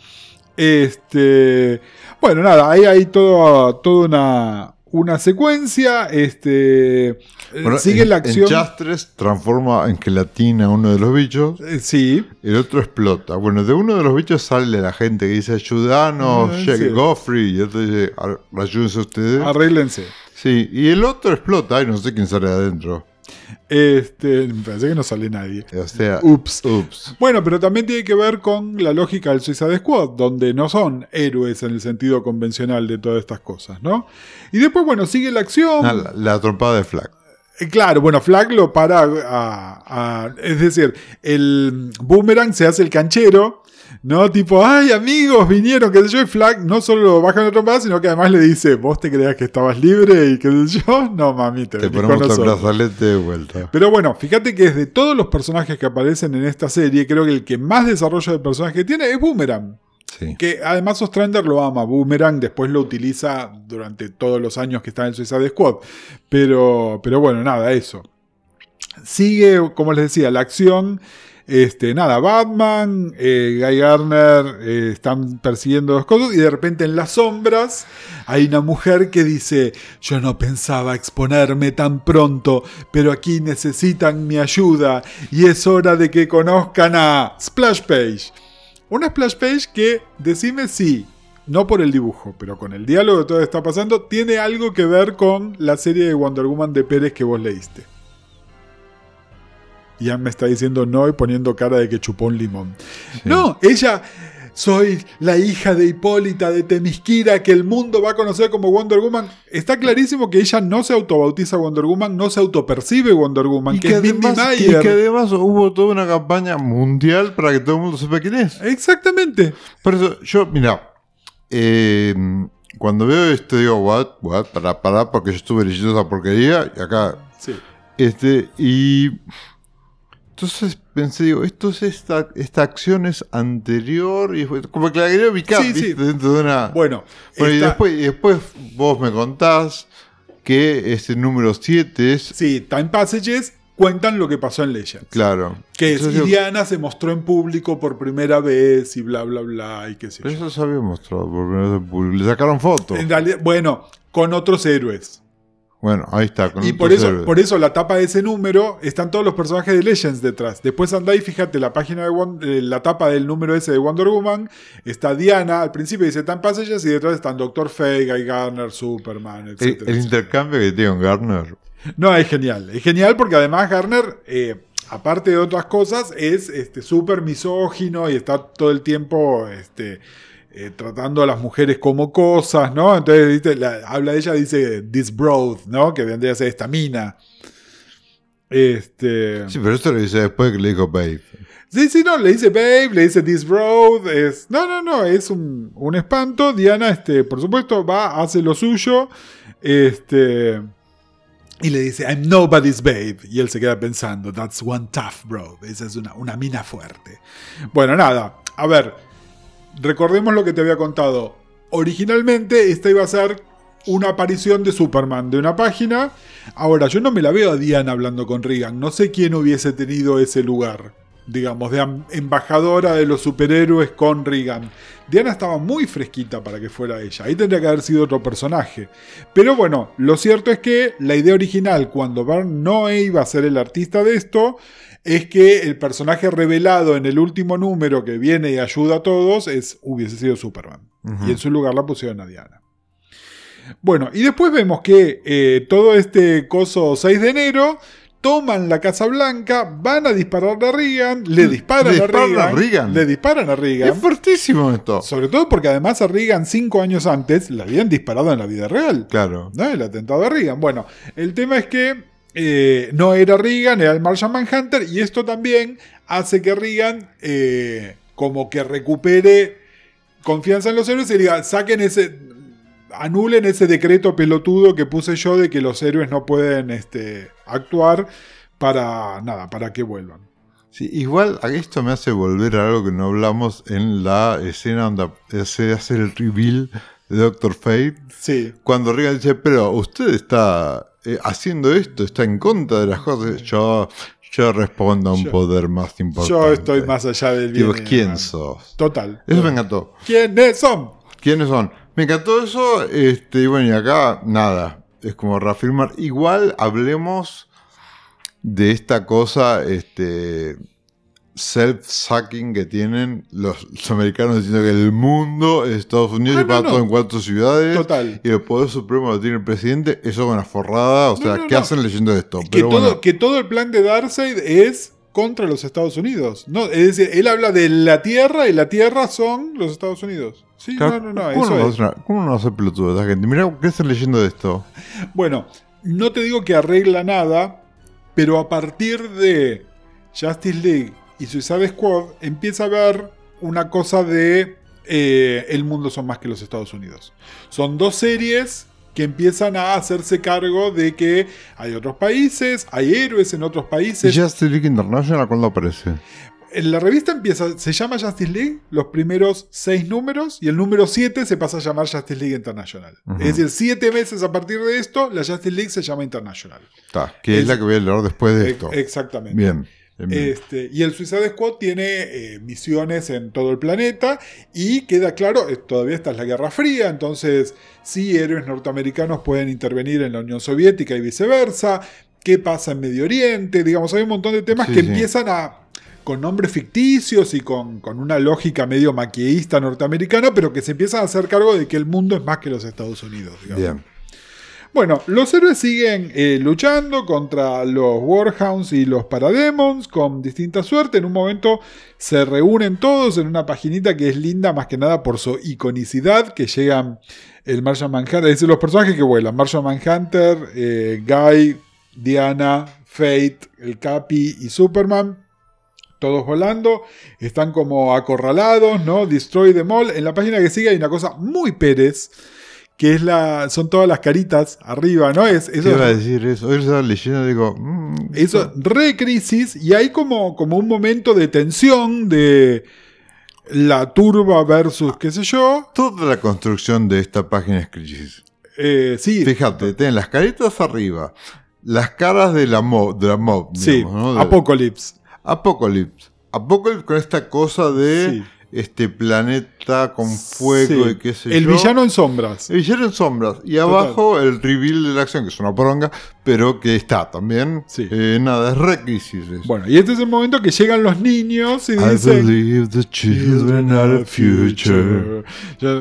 Este, bueno, nada, ahí hay toda, toda una, una secuencia. Este, Bueno, sigue en, la acción. Chastres transforma en gelatina a uno de los bichos. Eh, sí, El otro explota. Bueno, de uno de los bichos sale la gente que dice ayudanos, Ah, Jack sí. Goffrey. Y otro dice "Ar- ayúdense ustedes. arréglense. Sí, y el otro explota. Ay, no sé quién sale adentro. Este, me parece que no sale nadie. O sea, Ups. ups. Bueno, pero también tiene que ver con la lógica del Suicide Squad, donde no son héroes en el sentido convencional de todas estas cosas, ¿no? Y después, bueno, sigue la acción. Ah, la, la trompada de Flag. Eh, Claro, bueno, Flag lo para a, a- Es decir, el Boomerang se hace el canchero, No, tipo, ay, amigos, vinieron, qué sé yo, y Flag no solo lo baja en la trompada, sino que además le dice, vos te creías que estabas libre y qué sé yo. No, mami, te, ponemos el nosotros". brazalete de vuelta. Pero bueno, fíjate que de todos los personajes que aparecen en esta serie, creo que el que más desarrollo de personaje tiene es Boomerang. Sí. Que además Ostrander lo ama. Boomerang después lo utiliza durante todos los años que está en Suicide Squad. Pero, pero bueno, nada, eso. Sigue, como les decía, la acción. Este, nada, Batman, eh, Guy Garner eh, están persiguiendo dos cosas y de repente en las sombras hay una mujer que dice, yo no pensaba exponerme tan pronto, pero aquí necesitan mi ayuda y es hora de que conozcan a Splash Page. Una splash page que, decime si, no por el dibujo, pero con el diálogo de todo que está pasando, tiene algo que ver con la serie de Wonder Woman de Pérez que vos leíste. Ian me está diciendo no y poniendo cara de que chupó un limón. No, ella, soy la hija de Hipólita de Temisquira que el mundo va a conocer como Wonder Woman. Está clarísimo que ella no se autobautiza Wonder Woman, no se autopercibe Wonder Woman, Y que, que, es Mindy además, y que además hubo toda una campaña mundial para que todo el mundo sepa quién es. Exactamente. Por eso, yo, mira, eh, cuando veo esto digo, what, what, para, para, porque yo estuve leyendo esa porquería y acá, Sí. este, y entonces pensé, digo, esto es esta, esta acción es anterior y fue como que la quería ubicar, Sí, dentro de una... Bueno, Bueno, y, después, y después vos me contás que este número 7 es, Sí, Time Passages cuentan lo que pasó en Legends. claro, Que es, Diana se mostró en público por primera vez y bla, bla, bla, y qué sé pero yo. eso se había mostrado por primera vez en público. Le sacaron fotos. En realidad, bueno, con otros héroes. Bueno, ahí está. con Y por eso, héroes. por eso la tapa de ese número están todos los personajes de Legends detrás. Después andá y fíjate la página de Won- eh, la tapa del número ese de Wonder Woman. Está Diana, al principio dice Time Passages y detrás están Doctor Fate, Guy Garner, Superman, etc. el intercambio que tiene con Garner. No, es genial. Es genial porque además Garner, eh, aparte de otras cosas, es este, súper misógino y está todo el tiempo este, eh, tratando a las mujeres como cosas, ¿no? Entonces, ¿viste? La- habla de ella, dice this broad, ¿no? Que vendría a ser esta mina. Este. Sí, pero esto lo dice después que le dijo Babe. Sí, sí, no, le dice babe, le dice this road, es... No, no, no, es un, un espanto. Diana, este, por supuesto, va, hace lo suyo, este... Y le dice, I'm nobody's babe. Y él se queda pensando, that's one tough bro. Esa es una, una mina fuerte. Bueno, nada, a ver, recordemos lo que te había contado. Originalmente esta iba a ser una aparición de Superman de una página. Ahora, yo no me la veo a Diana hablando con Regan. No sé quién hubiese tenido ese lugar. Digamos, de embajadora de los superhéroes con Regan. Diana estaba muy fresquita para que fuera ella. Ahí tendría que haber sido otro personaje. Pero bueno, lo cierto es que la idea original, cuando Byrne no iba a ser el artista de esto, es que el personaje revelado en el último número que viene y ayuda a todos es, hubiese sido Superman. Y en su lugar la pusieron a Diana. Bueno, y después vemos que eh, todo este coso 6 de enero toman la Casa Blanca, van a disparar a Reagan, le disparan, Le a, disparan Reagan, a Reagan. le disparan a Reagan. Es fuertísimo esto. Sobre todo porque además a Reagan cinco años antes le habían disparado en la vida real. Claro. ¿no? El atentado a Reagan. Bueno, el tema es que eh, no era Reagan, era el Martian Manhunter, y esto también hace que Reagan eh, como que recupere confianza en los héroes y diga, saquen ese, anulen ese decreto pelotudo que puse yo de que los héroes no pueden este, actuar para nada, para que vuelvan. Sí, igual esto me hace volver a algo que no hablamos en la escena donde se hace el reveal de Doctor Fate. Sí, Cuando Regan dice, pero usted está eh, haciendo esto, está en contra de las cosas. Yo, yo respondo a un Yo- poder más importante. yo estoy más allá del bien. Digo, ¿quién sos? Total. Eso me encantó. ¿Quiénes son? ¿Quiénes son? Me encantó eso. Este, y bueno, y acá nada. Es como reafirmar. Igual hablemos de esta cosa este, self-sucking que tienen los, los americanos diciendo que el mundo es Estados Unidos Ah, y para no, todo no. en cuatro ciudades. Total. Y el poder supremo lo tiene el presidente. Eso es una forrada. O sea, no, ¿qué no. hacen leyendo esto? Que Pero todo, bueno, que todo el plan de Darkseid es contra los Estados Unidos. No, es decir, él habla de la Tierra y la Tierra son los Estados Unidos. Sí, claro, no, no, no, ¿cómo, eso no va a es. ¿Cómo no ser pelotudo esta gente? Mira, ¿qué están leyendo de esto? Bueno, no te digo que arregla nada, pero a partir de Justice League y Suicide Squad empieza a haber una cosa de eh, el mundo son más que los Estados Unidos. Son dos series que empiezan a hacerse cargo de que hay otros países, hay héroes en otros ¿Y países. Justice League International cuándo aparece? En la revista empieza, se llama Justice League, los primeros seis números, y el número 7 se pasa a llamar Justice League International. Es decir, siete meses a partir de esto, la Justice League se llama International. Está, que es, Es- la que voy a leer después de Eh, esto. Exactamente. Bien. Bien. Este, y el Suicide Squad tiene eh, misiones en todo el planeta y queda claro, eh, todavía está en la Guerra Fría, entonces sí, héroes norteamericanos pueden intervenir en la Unión Soviética y viceversa. ¿Qué pasa en Medio Oriente? Digamos, hay un montón de temas Sí, que sí. empiezan a con nombres ficticios y con, con una lógica medio maquieísta norteamericana, pero que se empiezan a hacer cargo de que el mundo es más que los Estados Unidos. digamos. Bien. Bueno, los héroes siguen eh, luchando contra los Warhounds y los Parademons con distinta suerte. En un momento se reúnen todos en una paginita que es linda más que nada por su iconicidad, que llegan el Martian Manhunter, es decir, los personajes que vuelan, Martian Manhunter, eh, Guy, Diana, Fate, el Capi y Superman. Todos volando, están como acorralados, ¿no? Destroy them all. En la página que sigue hay una cosa muy Pérez, que es la. son todas las caritas arriba, ¿no? Es, ¿Qué eso, iba a decir eso? Hoy estaba leyendo y digo. mm, eso, re crisis, y hay como, como un momento de tensión de la turba versus qué sé yo. Toda la construcción de esta página es crisis. Eh, sí, Fíjate, ten las caritas arriba, las caras de la mob, de la mob sí, digamos, ¿no? De- Apocalypse. Apocalypse. Apocalypse con esta cosa de Sí. Este planeta con fuego Sí. y qué sé El yo. villano en sombras. El villano en sombras. Y abajo el reveal de la acción, que es una poronga, pero que está también. Sí. Eh, nada, es re crisis. eso. Bueno, y este es el momento que llegan los niños y I dicen. believe the children are the future.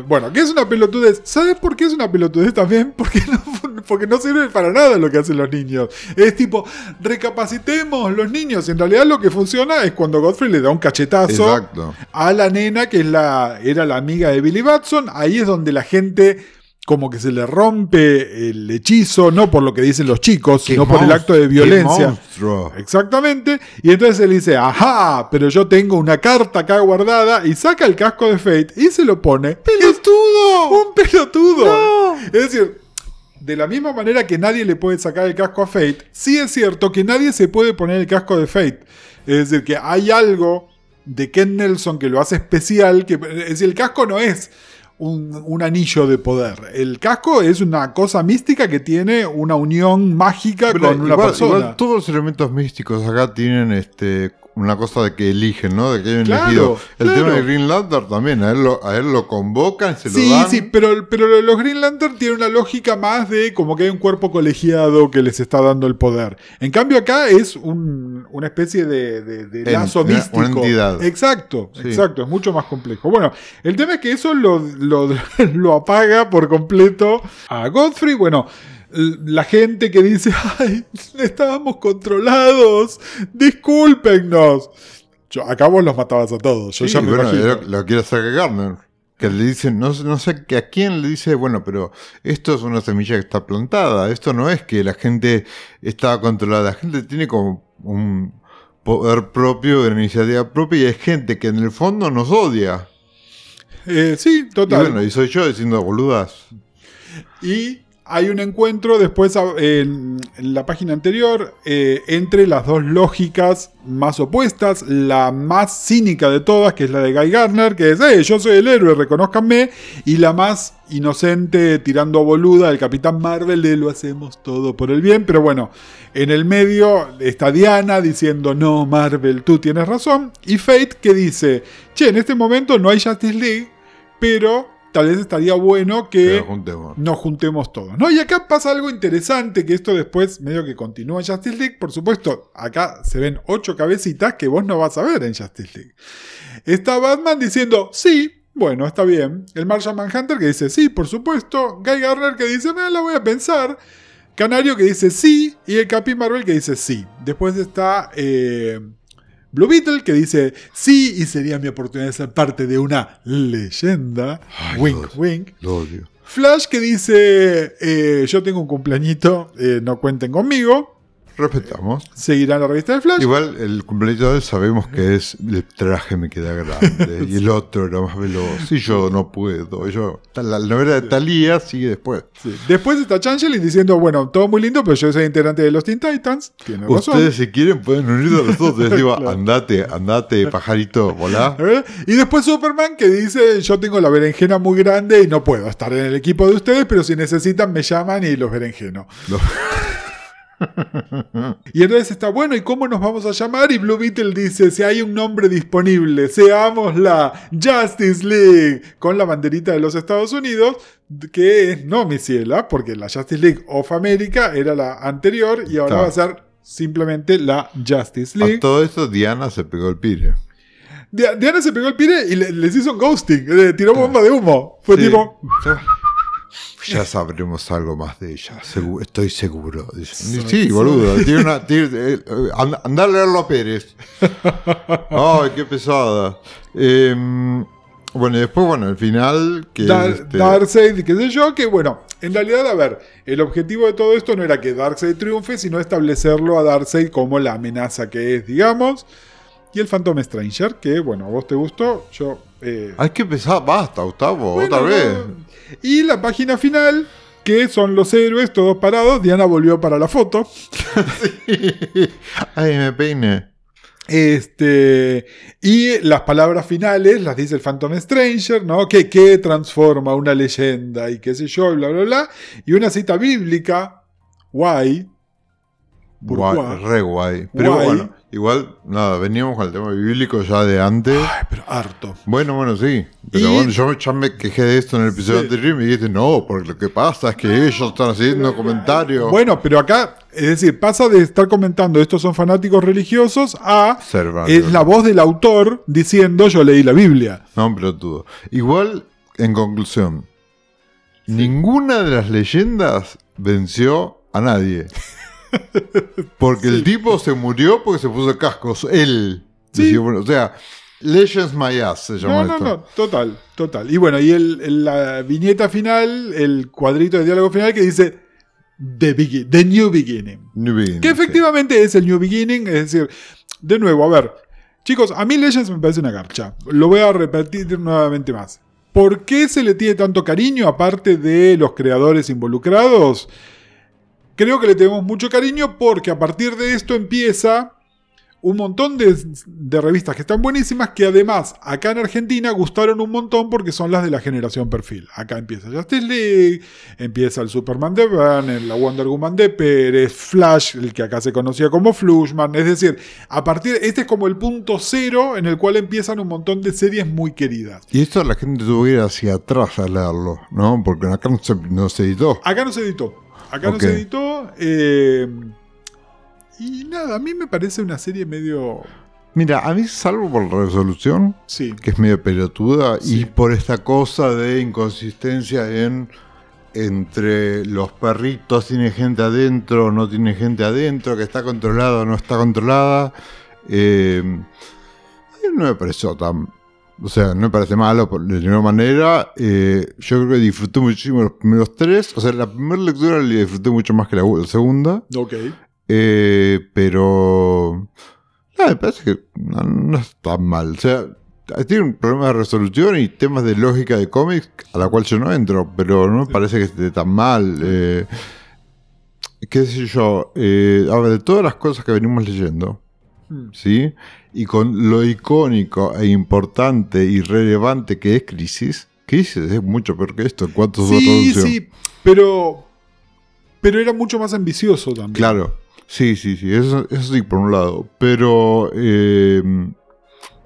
Bueno, ¿qué es una pelotudez? ¿Sabes por qué es una pelotudez también? Porque no, porque no sirve para nada lo que hacen los niños. Es tipo, recapacitemos los niños. Y en realidad lo que funciona es cuando Godfrey le da un cachetazo Exacto. a la nena, que es la, era la amiga de Billy Batson. Ahí es donde la gente como que se le rompe el hechizo, no por lo que dicen los chicos, sino por el acto de violencia. Exactamente. Y entonces él dice, ajá, pero yo tengo una carta acá guardada y saca el casco de Fate y se lo pone. ¡Pelotudo! ¡Un pelotudo! Es decir, de la misma manera que nadie le puede sacar el casco a Fate, sí es cierto que nadie se puede poner el casco de Fate. Es decir, que hay algo de Ken Nelson que lo hace especial, que es decir, el casco no es un, un anillo de poder. El casco es una cosa mística que tiene una unión mágica Pero con una persona. igual todos los elementos místicos acá tienen este una cosa de que eligen, ¿no? De que hay un Claro, elegido. El claro. tema de Green Lantern también, a él lo, a él lo convocan, se Sí, lo dan. sí, pero, pero los Green Lantern tienen una lógica más de como que hay un cuerpo colegiado que les está dando el poder. En cambio acá es un- una especie de, de- de En- lazo místico. una entidad. Exacto, Sí. exacto, es mucho más complejo. Bueno, el tema es que eso lo, lo- lo apaga por completo a Godfrey. Bueno, la gente que dice, ay, estábamos controlados, discúlpenos. Yo, acá vos los matabas a todos, yo Sí, ya me bueno, imagino. lo, lo quiere hacer Garner. Que le dicen, no, sé- no sé que a quién le dice, bueno, pero esto es una semilla que está plantada. Esto no es que la gente está controlada. La gente tiene como un poder propio, una iniciativa propia, y hay gente que en el fondo nos odia. Eh, sí, Y total. bueno, y soy yo diciendo boludas. Y hay un encuentro después a- en, la página anterior eh, entre las dos lógicas más opuestas. La más cínica de todas, que es la de Guy Gardner, que es, "Eh, yo soy el héroe, reconozcanme. Y la más inocente, tirando boluda, el Capitán Marvel de lo hacemos todo por el bien. Pero bueno, en el medio está Diana diciendo, no, Marvel, tú tienes razón. Y Fate que dice, che, en este momento no hay Justice League, pero tal vez estaría bueno que juntemos. nos juntemos todos. ¿no? Y acá pasa algo interesante, que esto después medio que continúa en Justice League. Por supuesto, acá se ven ocho cabecitas que vos no vas a ver en Justice League. Está Batman diciendo, sí, bueno, está bien. El Martian Manhunter que dice, sí, por supuesto. Guy Garner que dice, me la voy a pensar. Canario que dice sí. Y el Capi Marvel que dice sí. Después está... eh, Blue Beetle que dice sí y sería mi oportunidad de ser parte de una leyenda. Ay, wink, Dios. wink. Lo odio. Flash que dice, eh, yo tengo un cumpleañito, eh, no cuenten conmigo. Respetamos. Seguirán la revista de Flash. Igual el cumpleaños sabemos que es el traje me queda grande y el otro era más veloz y yo no puedo. Yo, la novela de Thalía sigue después. Sí. Después está Changeling diciendo, bueno, todo muy lindo, pero yo soy integrante de los Teen Titans. Tiene razón. Ustedes si quieren pueden unirse a nosotros. Les digo, andate, andate, pajarito, volá. Y después Superman que dice, yo tengo la berenjena muy grande y no puedo estar en el equipo de ustedes, pero si necesitan me llaman y los berenjeno. Lo- Y entonces está bueno, ¿y cómo nos vamos a llamar? Y Blue Beetle dice, si hay un nombre disponible, seamos la Justice League, con la banderita de los Estados Unidos, que es no mi ciela, porque la Justice League of America era la anterior y ahora va a ser simplemente la Justice A League. todo esto Diana se pegó el pire. Dia- Diana se pegó el pire y le- les hizo un ghosting, le tiró bomba de humo. Fue Sí. tipo, Ya sabremos algo más de ella, estoy seguro. Dice. Sí, boludo. Tiene una, tiene- eh, and- andá a leerlo a Pérez. Ay, qué pesada. Em, bueno, y después, bueno, el final. Que Dar- es este- Darkseid, qué sé yo, que bueno, en realidad, a ver, el objetivo de todo esto no era que Darkseid triunfe, sino establecerlo a Darkseid como la amenaza que es, digamos. Y el Phantom Stranger, que bueno, a vos te gustó, yo... eh, Ay, qué pesada. Basta, Gustavo, bueno, otra vez. no. Y la página final, que son los héroes todos parados, Diana volvió para la foto. Ay, me peine. Este, y las palabras finales las dice el Phantom Stranger, ¿no? Que, que transforma una leyenda y qué sé yo, bla, bla, bla. Y una cita bíblica, guay. ¿Por Guay, re guay. Pero Guay. bueno, igual, nada, veníamos con el tema bíblico ya de antes. Ay, pero harto. Bueno, bueno, sí. Pero Y- bueno, yo ya me quejé de esto en el episodio Sí. anterior y me dijiste, no, porque lo que pasa es que ellos están haciendo comentarios. Bueno, pero acá, es decir, pasa de estar comentando estos son fanáticos religiosos a Cervantes. es la voz del autor diciendo yo leí la Biblia. No, pero todo. Igual, en conclusión, ninguna de las leyendas venció a nadie. Porque el tipo se murió porque se puso cascos. Él. Sí. Bueno, o sea, Legends My Ass se llama No, no, esto. no, total, total. Y bueno, y el, el- la viñeta final, el cuadrito de diálogo final que dice The, Begin- the New Beginning. New Beginning, Que sí. efectivamente es el New Beginning, es decir, de nuevo, a ver, chicos, a mí Legends me parece una garcha. Lo voy a repetir nuevamente más. ¿Por qué se le tiene tanto cariño aparte de los creadores involucrados? Creo que le tenemos mucho cariño porque a partir de esto empieza un montón de, de revistas que están buenísimas que además acá en Argentina gustaron un montón porque son las de la generación perfil. Acá empieza Justice League, empieza el Superman de Byrne, la Wonder Woman de Pérez, Flash, el que acá se conocía como Flushman. Es decir, a partir este es como el punto cero en el cual empiezan un montón de series muy queridas. Y esto la gente tuvo que ir hacia atrás a leerlo, ¿no? Porque acá no se, no se editó. Acá no se editó. Acá no se editó. eh, y nada, a mí me parece una serie medio... Mira, a mí, salvo por la resolución, Sí. que es medio pelotuda, Sí. y por esta cosa de inconsistencia en entre los perritos tiene gente adentro, no tiene gente adentro, que está controlada o no está controlada. eh, a mí no me pareció tan. O sea, no me parece malo por- de ninguna manera. eh, yo creo que disfruté muchísimo los primeros tres. O sea, la primera lectura la disfruté mucho más que la, la segunda. Ok. Eh, pero. No, me parece que no, no es tan mal. O sea, tiene un problema de resolución y temas de lógica de cómics a la cual yo no entro, pero no me parece que esté tan mal. Eh, qué sé yo. Eh, a ver, de todas las cosas que venimos leyendo, Hmm. ¿sí? Y con lo icónico e importante y relevante que es Crisis. Crisis es mucho peor que esto en cuanto a su Sí, sí, pero... Pero era mucho más ambicioso también. Claro, sí, sí, sí, eso, eso sí, por un lado. Pero, eh,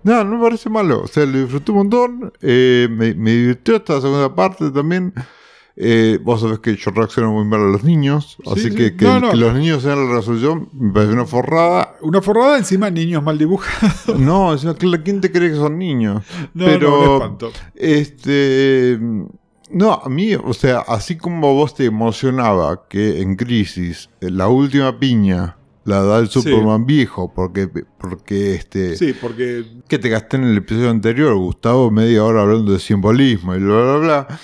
nada, no me parece malo. O sea, lo disfruté un montón. eh, me, me divirtió esta segunda parte también. Eh, vos sabés que yo reacciono muy mal a los niños. Sí, así sí. que que, No, no. que los niños sean la resolución me parece una forrada. Una forrada encima niños mal dibujados. No, sea, ¿quién te cree que son niños? No, Pero- no. Este. No, a mí, o sea, así como vos te emocionaba que en Crisis eh, la última piña la da el Sí. Superman viejo, porque, porque este. Sí, porque... Que te gasté en el episodio anterior, Gustavo, media hora hablando de simbolismo y bla, bla, bla.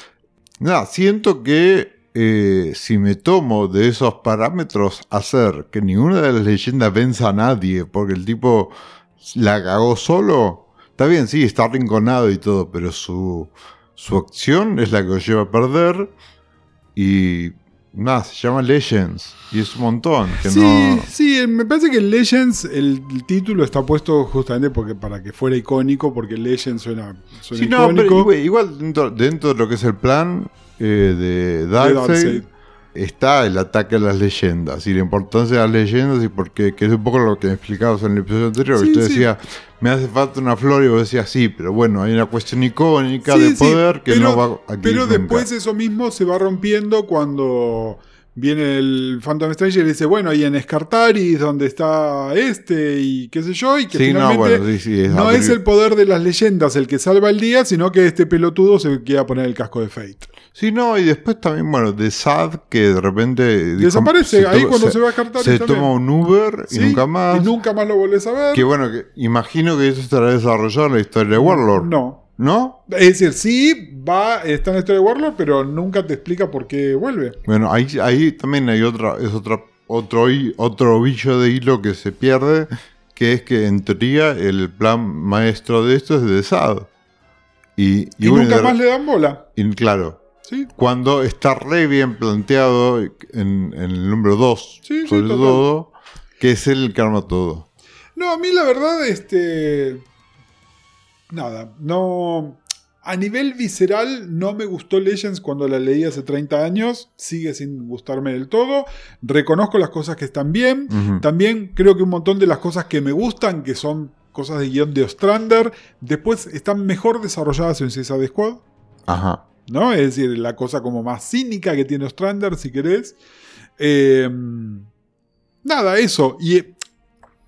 Nada, siento que eh, si me tomo de esos parámetros, hacer que ninguna de las leyendas venza a nadie, porque el tipo la cagó solo, está bien, sí, está arrinconado y todo, pero su, su acción es la que lo lleva a perder y nada, se llama Legends y es un montón. Que Sí, no... sí, me parece que Legends, el, el título está puesto justamente porque para que fuera icónico, porque Legends suena, suena Sí, no, pero icónico. igual, igual dentro, dentro de lo que es el plan eh, de Darkseid. Está el ataque a las leyendas y la importancia de las leyendas y porque que es un poco lo que explicabas en el episodio anterior, Sí, que sí. decías, me hace falta una flor y vos decías, sí, pero bueno, hay una cuestión icónica Sí, de poder que pero, no va a Pero nunca. después eso mismo se va rompiendo cuando viene el Phantom Stranger y dice, bueno, y en Escartaris, donde está este y qué sé yo, y que Sí, no, finalmente bueno, sí, sí, es no es el poder de las leyendas el que salva el día, sino que este pelotudo se quiera poner el casco de Fate. Sí, no, y después también, bueno, de Sad, que de repente... Desaparece, ahí cuando se va a Escartaris Se toma un Uber ¿Sí? y nunca más. Y nunca más lo volvés a ver. Que bueno, que imagino que eso estará desarrollado en la historia de Warlord. No. ¿No? Es decir, sí, va, está en la historia de Warlord, pero nunca te explica por qué vuelve. Bueno, ahí, ahí también hay otra, es otra, otro, otro ovillo de hilo que se pierde, que es que en teoría el plan maestro de esto es de Sad. Y, Y, nunca de- más le dan bola. y claro, ¿Sí? cuando está re bien planteado en, en el número 2, Sí, sí, sobre total. todo, que es el que arma todo. No, a mí la verdad, este. Nada, no. A nivel visceral, no me gustó Legends cuando la leí hace 30 años. Sigue sin gustarme del todo. Reconozco las cosas que están bien. También creo que un montón de las cosas que me gustan, que son cosas de guion de Ostrander, después están mejor desarrolladas en Suicide Squad. Ajá. ¿No? Es decir, la cosa como más cínica que tiene Ostrander, si querés. Eh, nada, eso. Y eh,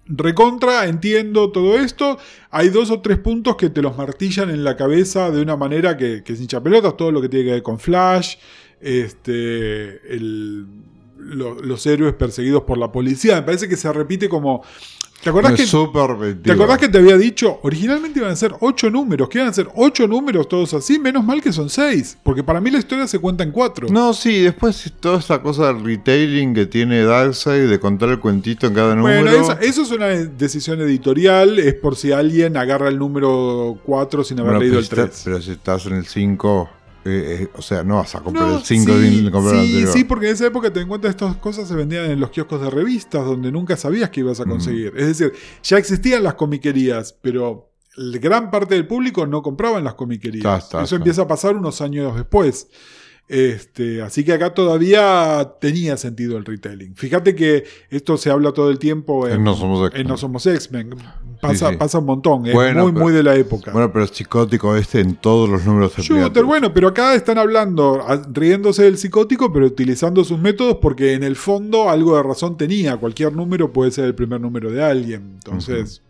recontra, entiendo todo esto. Hay dos o tres puntos que te los martillan en la cabeza de una manera que, que es hincha pelotas. Todo lo que tiene que ver con Flash. Este. los héroes perseguidos por la policía. Me parece que se repite como. ¿Te acordás que.? ¿Te acordás que te había dicho? Originalmente iban a ser ocho números, que iban a ser ocho números todos así, menos mal que son seis, porque para mí la historia se cuenta en cuatro. No, sí, después toda esa cosa del retailing que tiene Darkseid de contar el cuentito en cada número. bueno, eso, eso es una decisión editorial, es por si alguien agarra el número 4 sin haber Bueno, leído el está- 3. pero si estás en el 5, eh, eh, o sea, no vas a comprar No, el 5 sí, sin comprar el sí, sí, porque en esa época te en cuenta estas cosas se vendían en los kioscos de revistas donde nunca sabías que ibas a conseguir. Es decir, ya existían las comiquerías, pero gran parte del público no compraba en las comiquerías. Eso empieza a pasar unos años después. Este, así que acá todavía tenía sentido el retailing. Fíjate que esto se habla todo el tiempo en, En No Somos X-Men. en No Somos X-Men. Pasa, Sí, sí. pasa un montón, es Bueno, muy, pero- muy de la época. Bueno, pero es psicótico este en todos los números Shooter, bueno, pero acá están hablando, riéndose del psicótico, pero utilizando sus métodos porque en el fondo algo de razón tenía. Cualquier número puede ser el primer número de alguien. Entonces.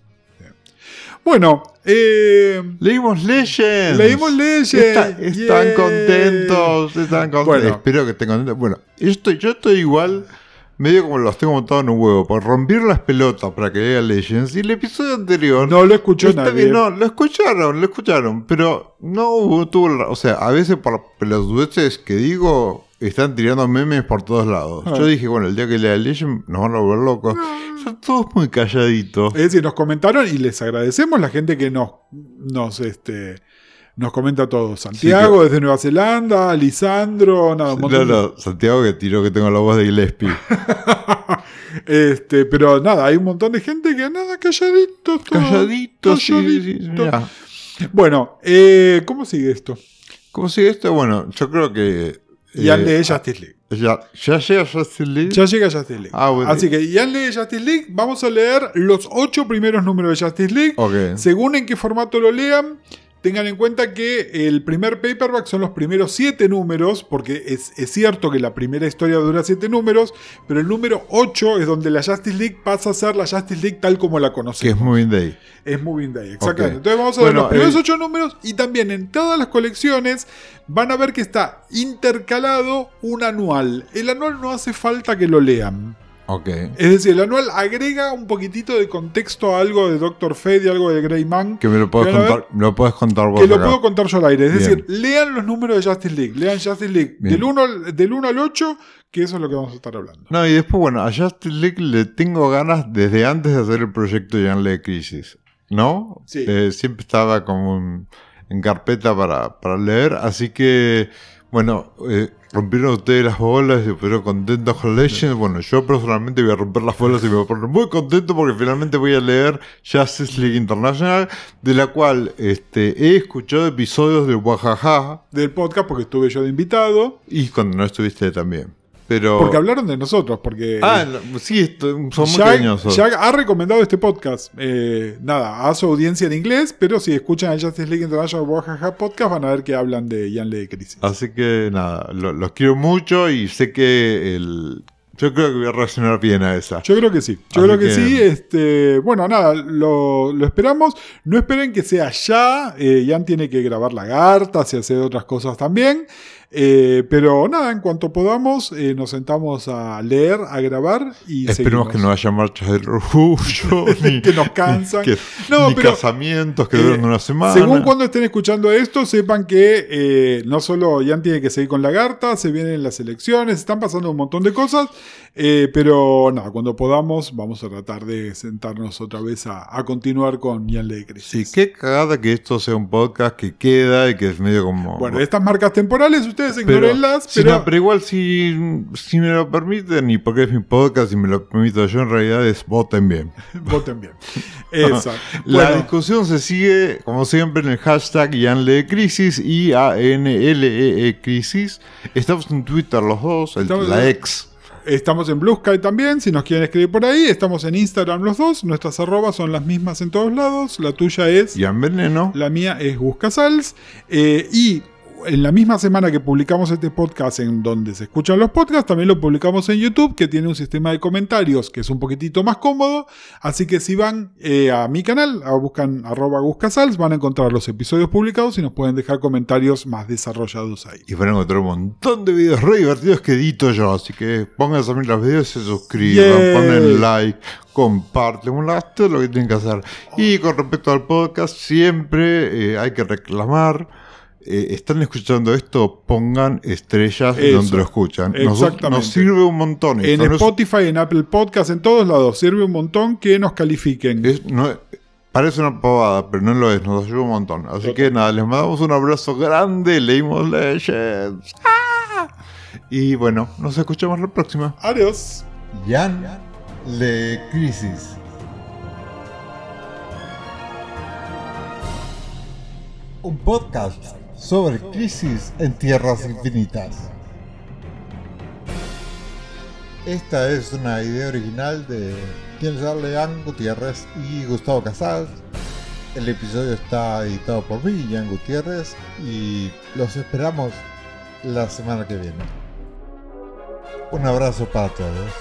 Bueno, eh, Leímos Legends. Leímos Legends. Está- están contentos, están contentos. Bueno. Espero que estén contentos. Bueno, yo estoy, yo estoy igual, medio como los tengo montados en un huevo, por romper las pelotas para que lea Legends. Y el episodio anterior. no lo escuchó Está nadie. bien, no, lo escucharon, lo escucharon, pero no hubo, tuvo, o sea, a veces por las dudeces que digo, están tirando memes por todos lados. Ah. Yo dije, bueno, el día que lea Legend nos van a volver locos. Están todos muy calladitos. Es decir, nos comentaron y les agradecemos la gente que nos, nos, este, nos comenta todo. Santiago desde Nueva Zelanda, Lisandro, nada, un No, montón de- no, Santiago que tiró que tengo la voz de Gillespie. este, pero nada, hay un montón de gente que nada, calladitos. Calladitos, sí, calladito. Bueno, eh, ¿cómo sigue esto? ¿Cómo sigue esto? Bueno, yo creo que... Eh, lee Justice League. Ya, ya llega Justice League. Ya llega Justice League. Ah, bueno. Así que ya lee Justice League. Vamos a leer los ocho primeros números de Justice League. Ok. Según en qué formato lo lean, tengan en cuenta que el primer paperback son los primeros siete números, porque es, es cierto que la primera historia dura siete números, pero el número 8 es donde la Justice League pasa a ser la Justice League tal como la Que conocemos. es Moving Day. Es Moving Day, exactamente. Entonces vamos a ver los primeros eh, ocho números y también en todas las colecciones van a ver que está intercalado un anual. El anual no hace falta que lo lean. Es decir, el anual agrega un poquitito de contexto a algo de Doctor Fate y algo de Greyman. Que me lo puedes contar, me lo puedes contar vos Que lo puedo contar yo al aire. Es Bien. decir, lean los números de Justice League. Lean Justice League Bien. del 1, al- del 1 al 8, que eso es lo que vamos a estar hablando. No, y después, bueno, a Justice League le tengo ganas desde antes de hacer el proyecto Young de Crisis. ¿No? Sí. Eh, siempre estaba como en, en carpeta para, para leer, así que, bueno, eh, rompieron ustedes las bolas y se pusieron contentos con Legends. Bueno, yo personalmente voy a romper las bolas y me voy a poner muy contento porque finalmente voy a leer Justice League International, de la cual este, he escuchado episodios de Wajaja Del podcast, porque estuve yo de invitado. y cuando no estuviste también. Pero... Porque hablaron de nosotros. Porque Ah, no, sí, son muy Jack, cariñosos. Jack ha recomendado este podcast. Eh, nada, a su audiencia en inglés, pero si escuchan el Justice League International Wahaha Podcast van a ver que hablan de Jan de Crisis. Así que nada, lo- los quiero mucho y sé que el. Yo creo que voy a reaccionar bien a esa. Yo creo que sí. Yo Así creo que, que- sí. Este, bueno, nada, lo, lo esperamos. No esperen que sea ya. Eh, Jan tiene que grabar lagartas y hacer otras cosas también. Eh, pero nada, en cuanto podamos, eh, nos sentamos a leer, a grabar y Esperemos que no seguimos. haya marchas del orgullo, ni, Que nos cansan. que- No, ni pero, casamientos que eh, duran una semana. Según cuando estén escuchando esto, sepan que eh, no solo Jan tiene que seguir con Lagarta, se vienen las elecciones, están pasando un montón de cosas, eh, pero nada, cuando podamos vamos a tratar de sentarnos otra vez a, a continuar con Jan de Sí, qué cagada que esto sea un podcast que queda y que es medio como. Bueno, estas marcas temporales ustedes pero, ignórenlas, pero, no, pero igual si, si me lo permiten y porque es mi podcast y me lo permito yo en realidad es voten bien. voten bien. Exacto. La Bueno, discusión se sigue, como siempre, en el hashtag IANLECRISIS, I-A-N-L-E-E E Crisis. Estamos en Twitter los dos, el- la ex. Estamos en Blue Sky también, si nos quieren escribir por ahí. Estamos en Instagram los dos. Nuestras arrobas son las mismas en todos lados. La tuya es... Ian Veneno. La mía es Buscasals. Eh, y en la misma semana que publicamos este podcast en donde se escuchan los podcasts, también lo publicamos en YouTube, que tiene un sistema de comentarios que es un poquitito más cómodo. Así que si van eh, a mi canal, a buscan arroba Buscasals, van a encontrar los episodios publicados y nos pueden dejar comentarios más desarrollados ahí. Y van a encontrar un montón de videos re divertidos que edito yo. Así que pongan también los videos, se suscriban, Yay. ponen like, comparten, bueno, todo lo que tienen que hacer. Y con respecto al podcast, siempre eh, hay que reclamar. Eh, están escuchando esto, pongan estrellas Eso. donde lo escuchan. Exactamente. nos sirve un montón. En Esto es- Spotify, en Apple Podcast, en todos lados, sirve un montón que nos califiquen. Es- no- parece una pavada, pero no lo es, nos ayuda un montón. Así que nada, les mandamos un abrazo grande, leímos Legends. ¡Ah! Y bueno, nos escuchamos la próxima. Adiós. Jan Le Crisis. Un podcast sobre crisis en tierras infinitas. Esta es una idea original de Leán Gutiérrez y Gustavo Casals. El episodio está editado por mí, Jan Gutiérrez, y los esperamos la semana que viene. Un abrazo para todos.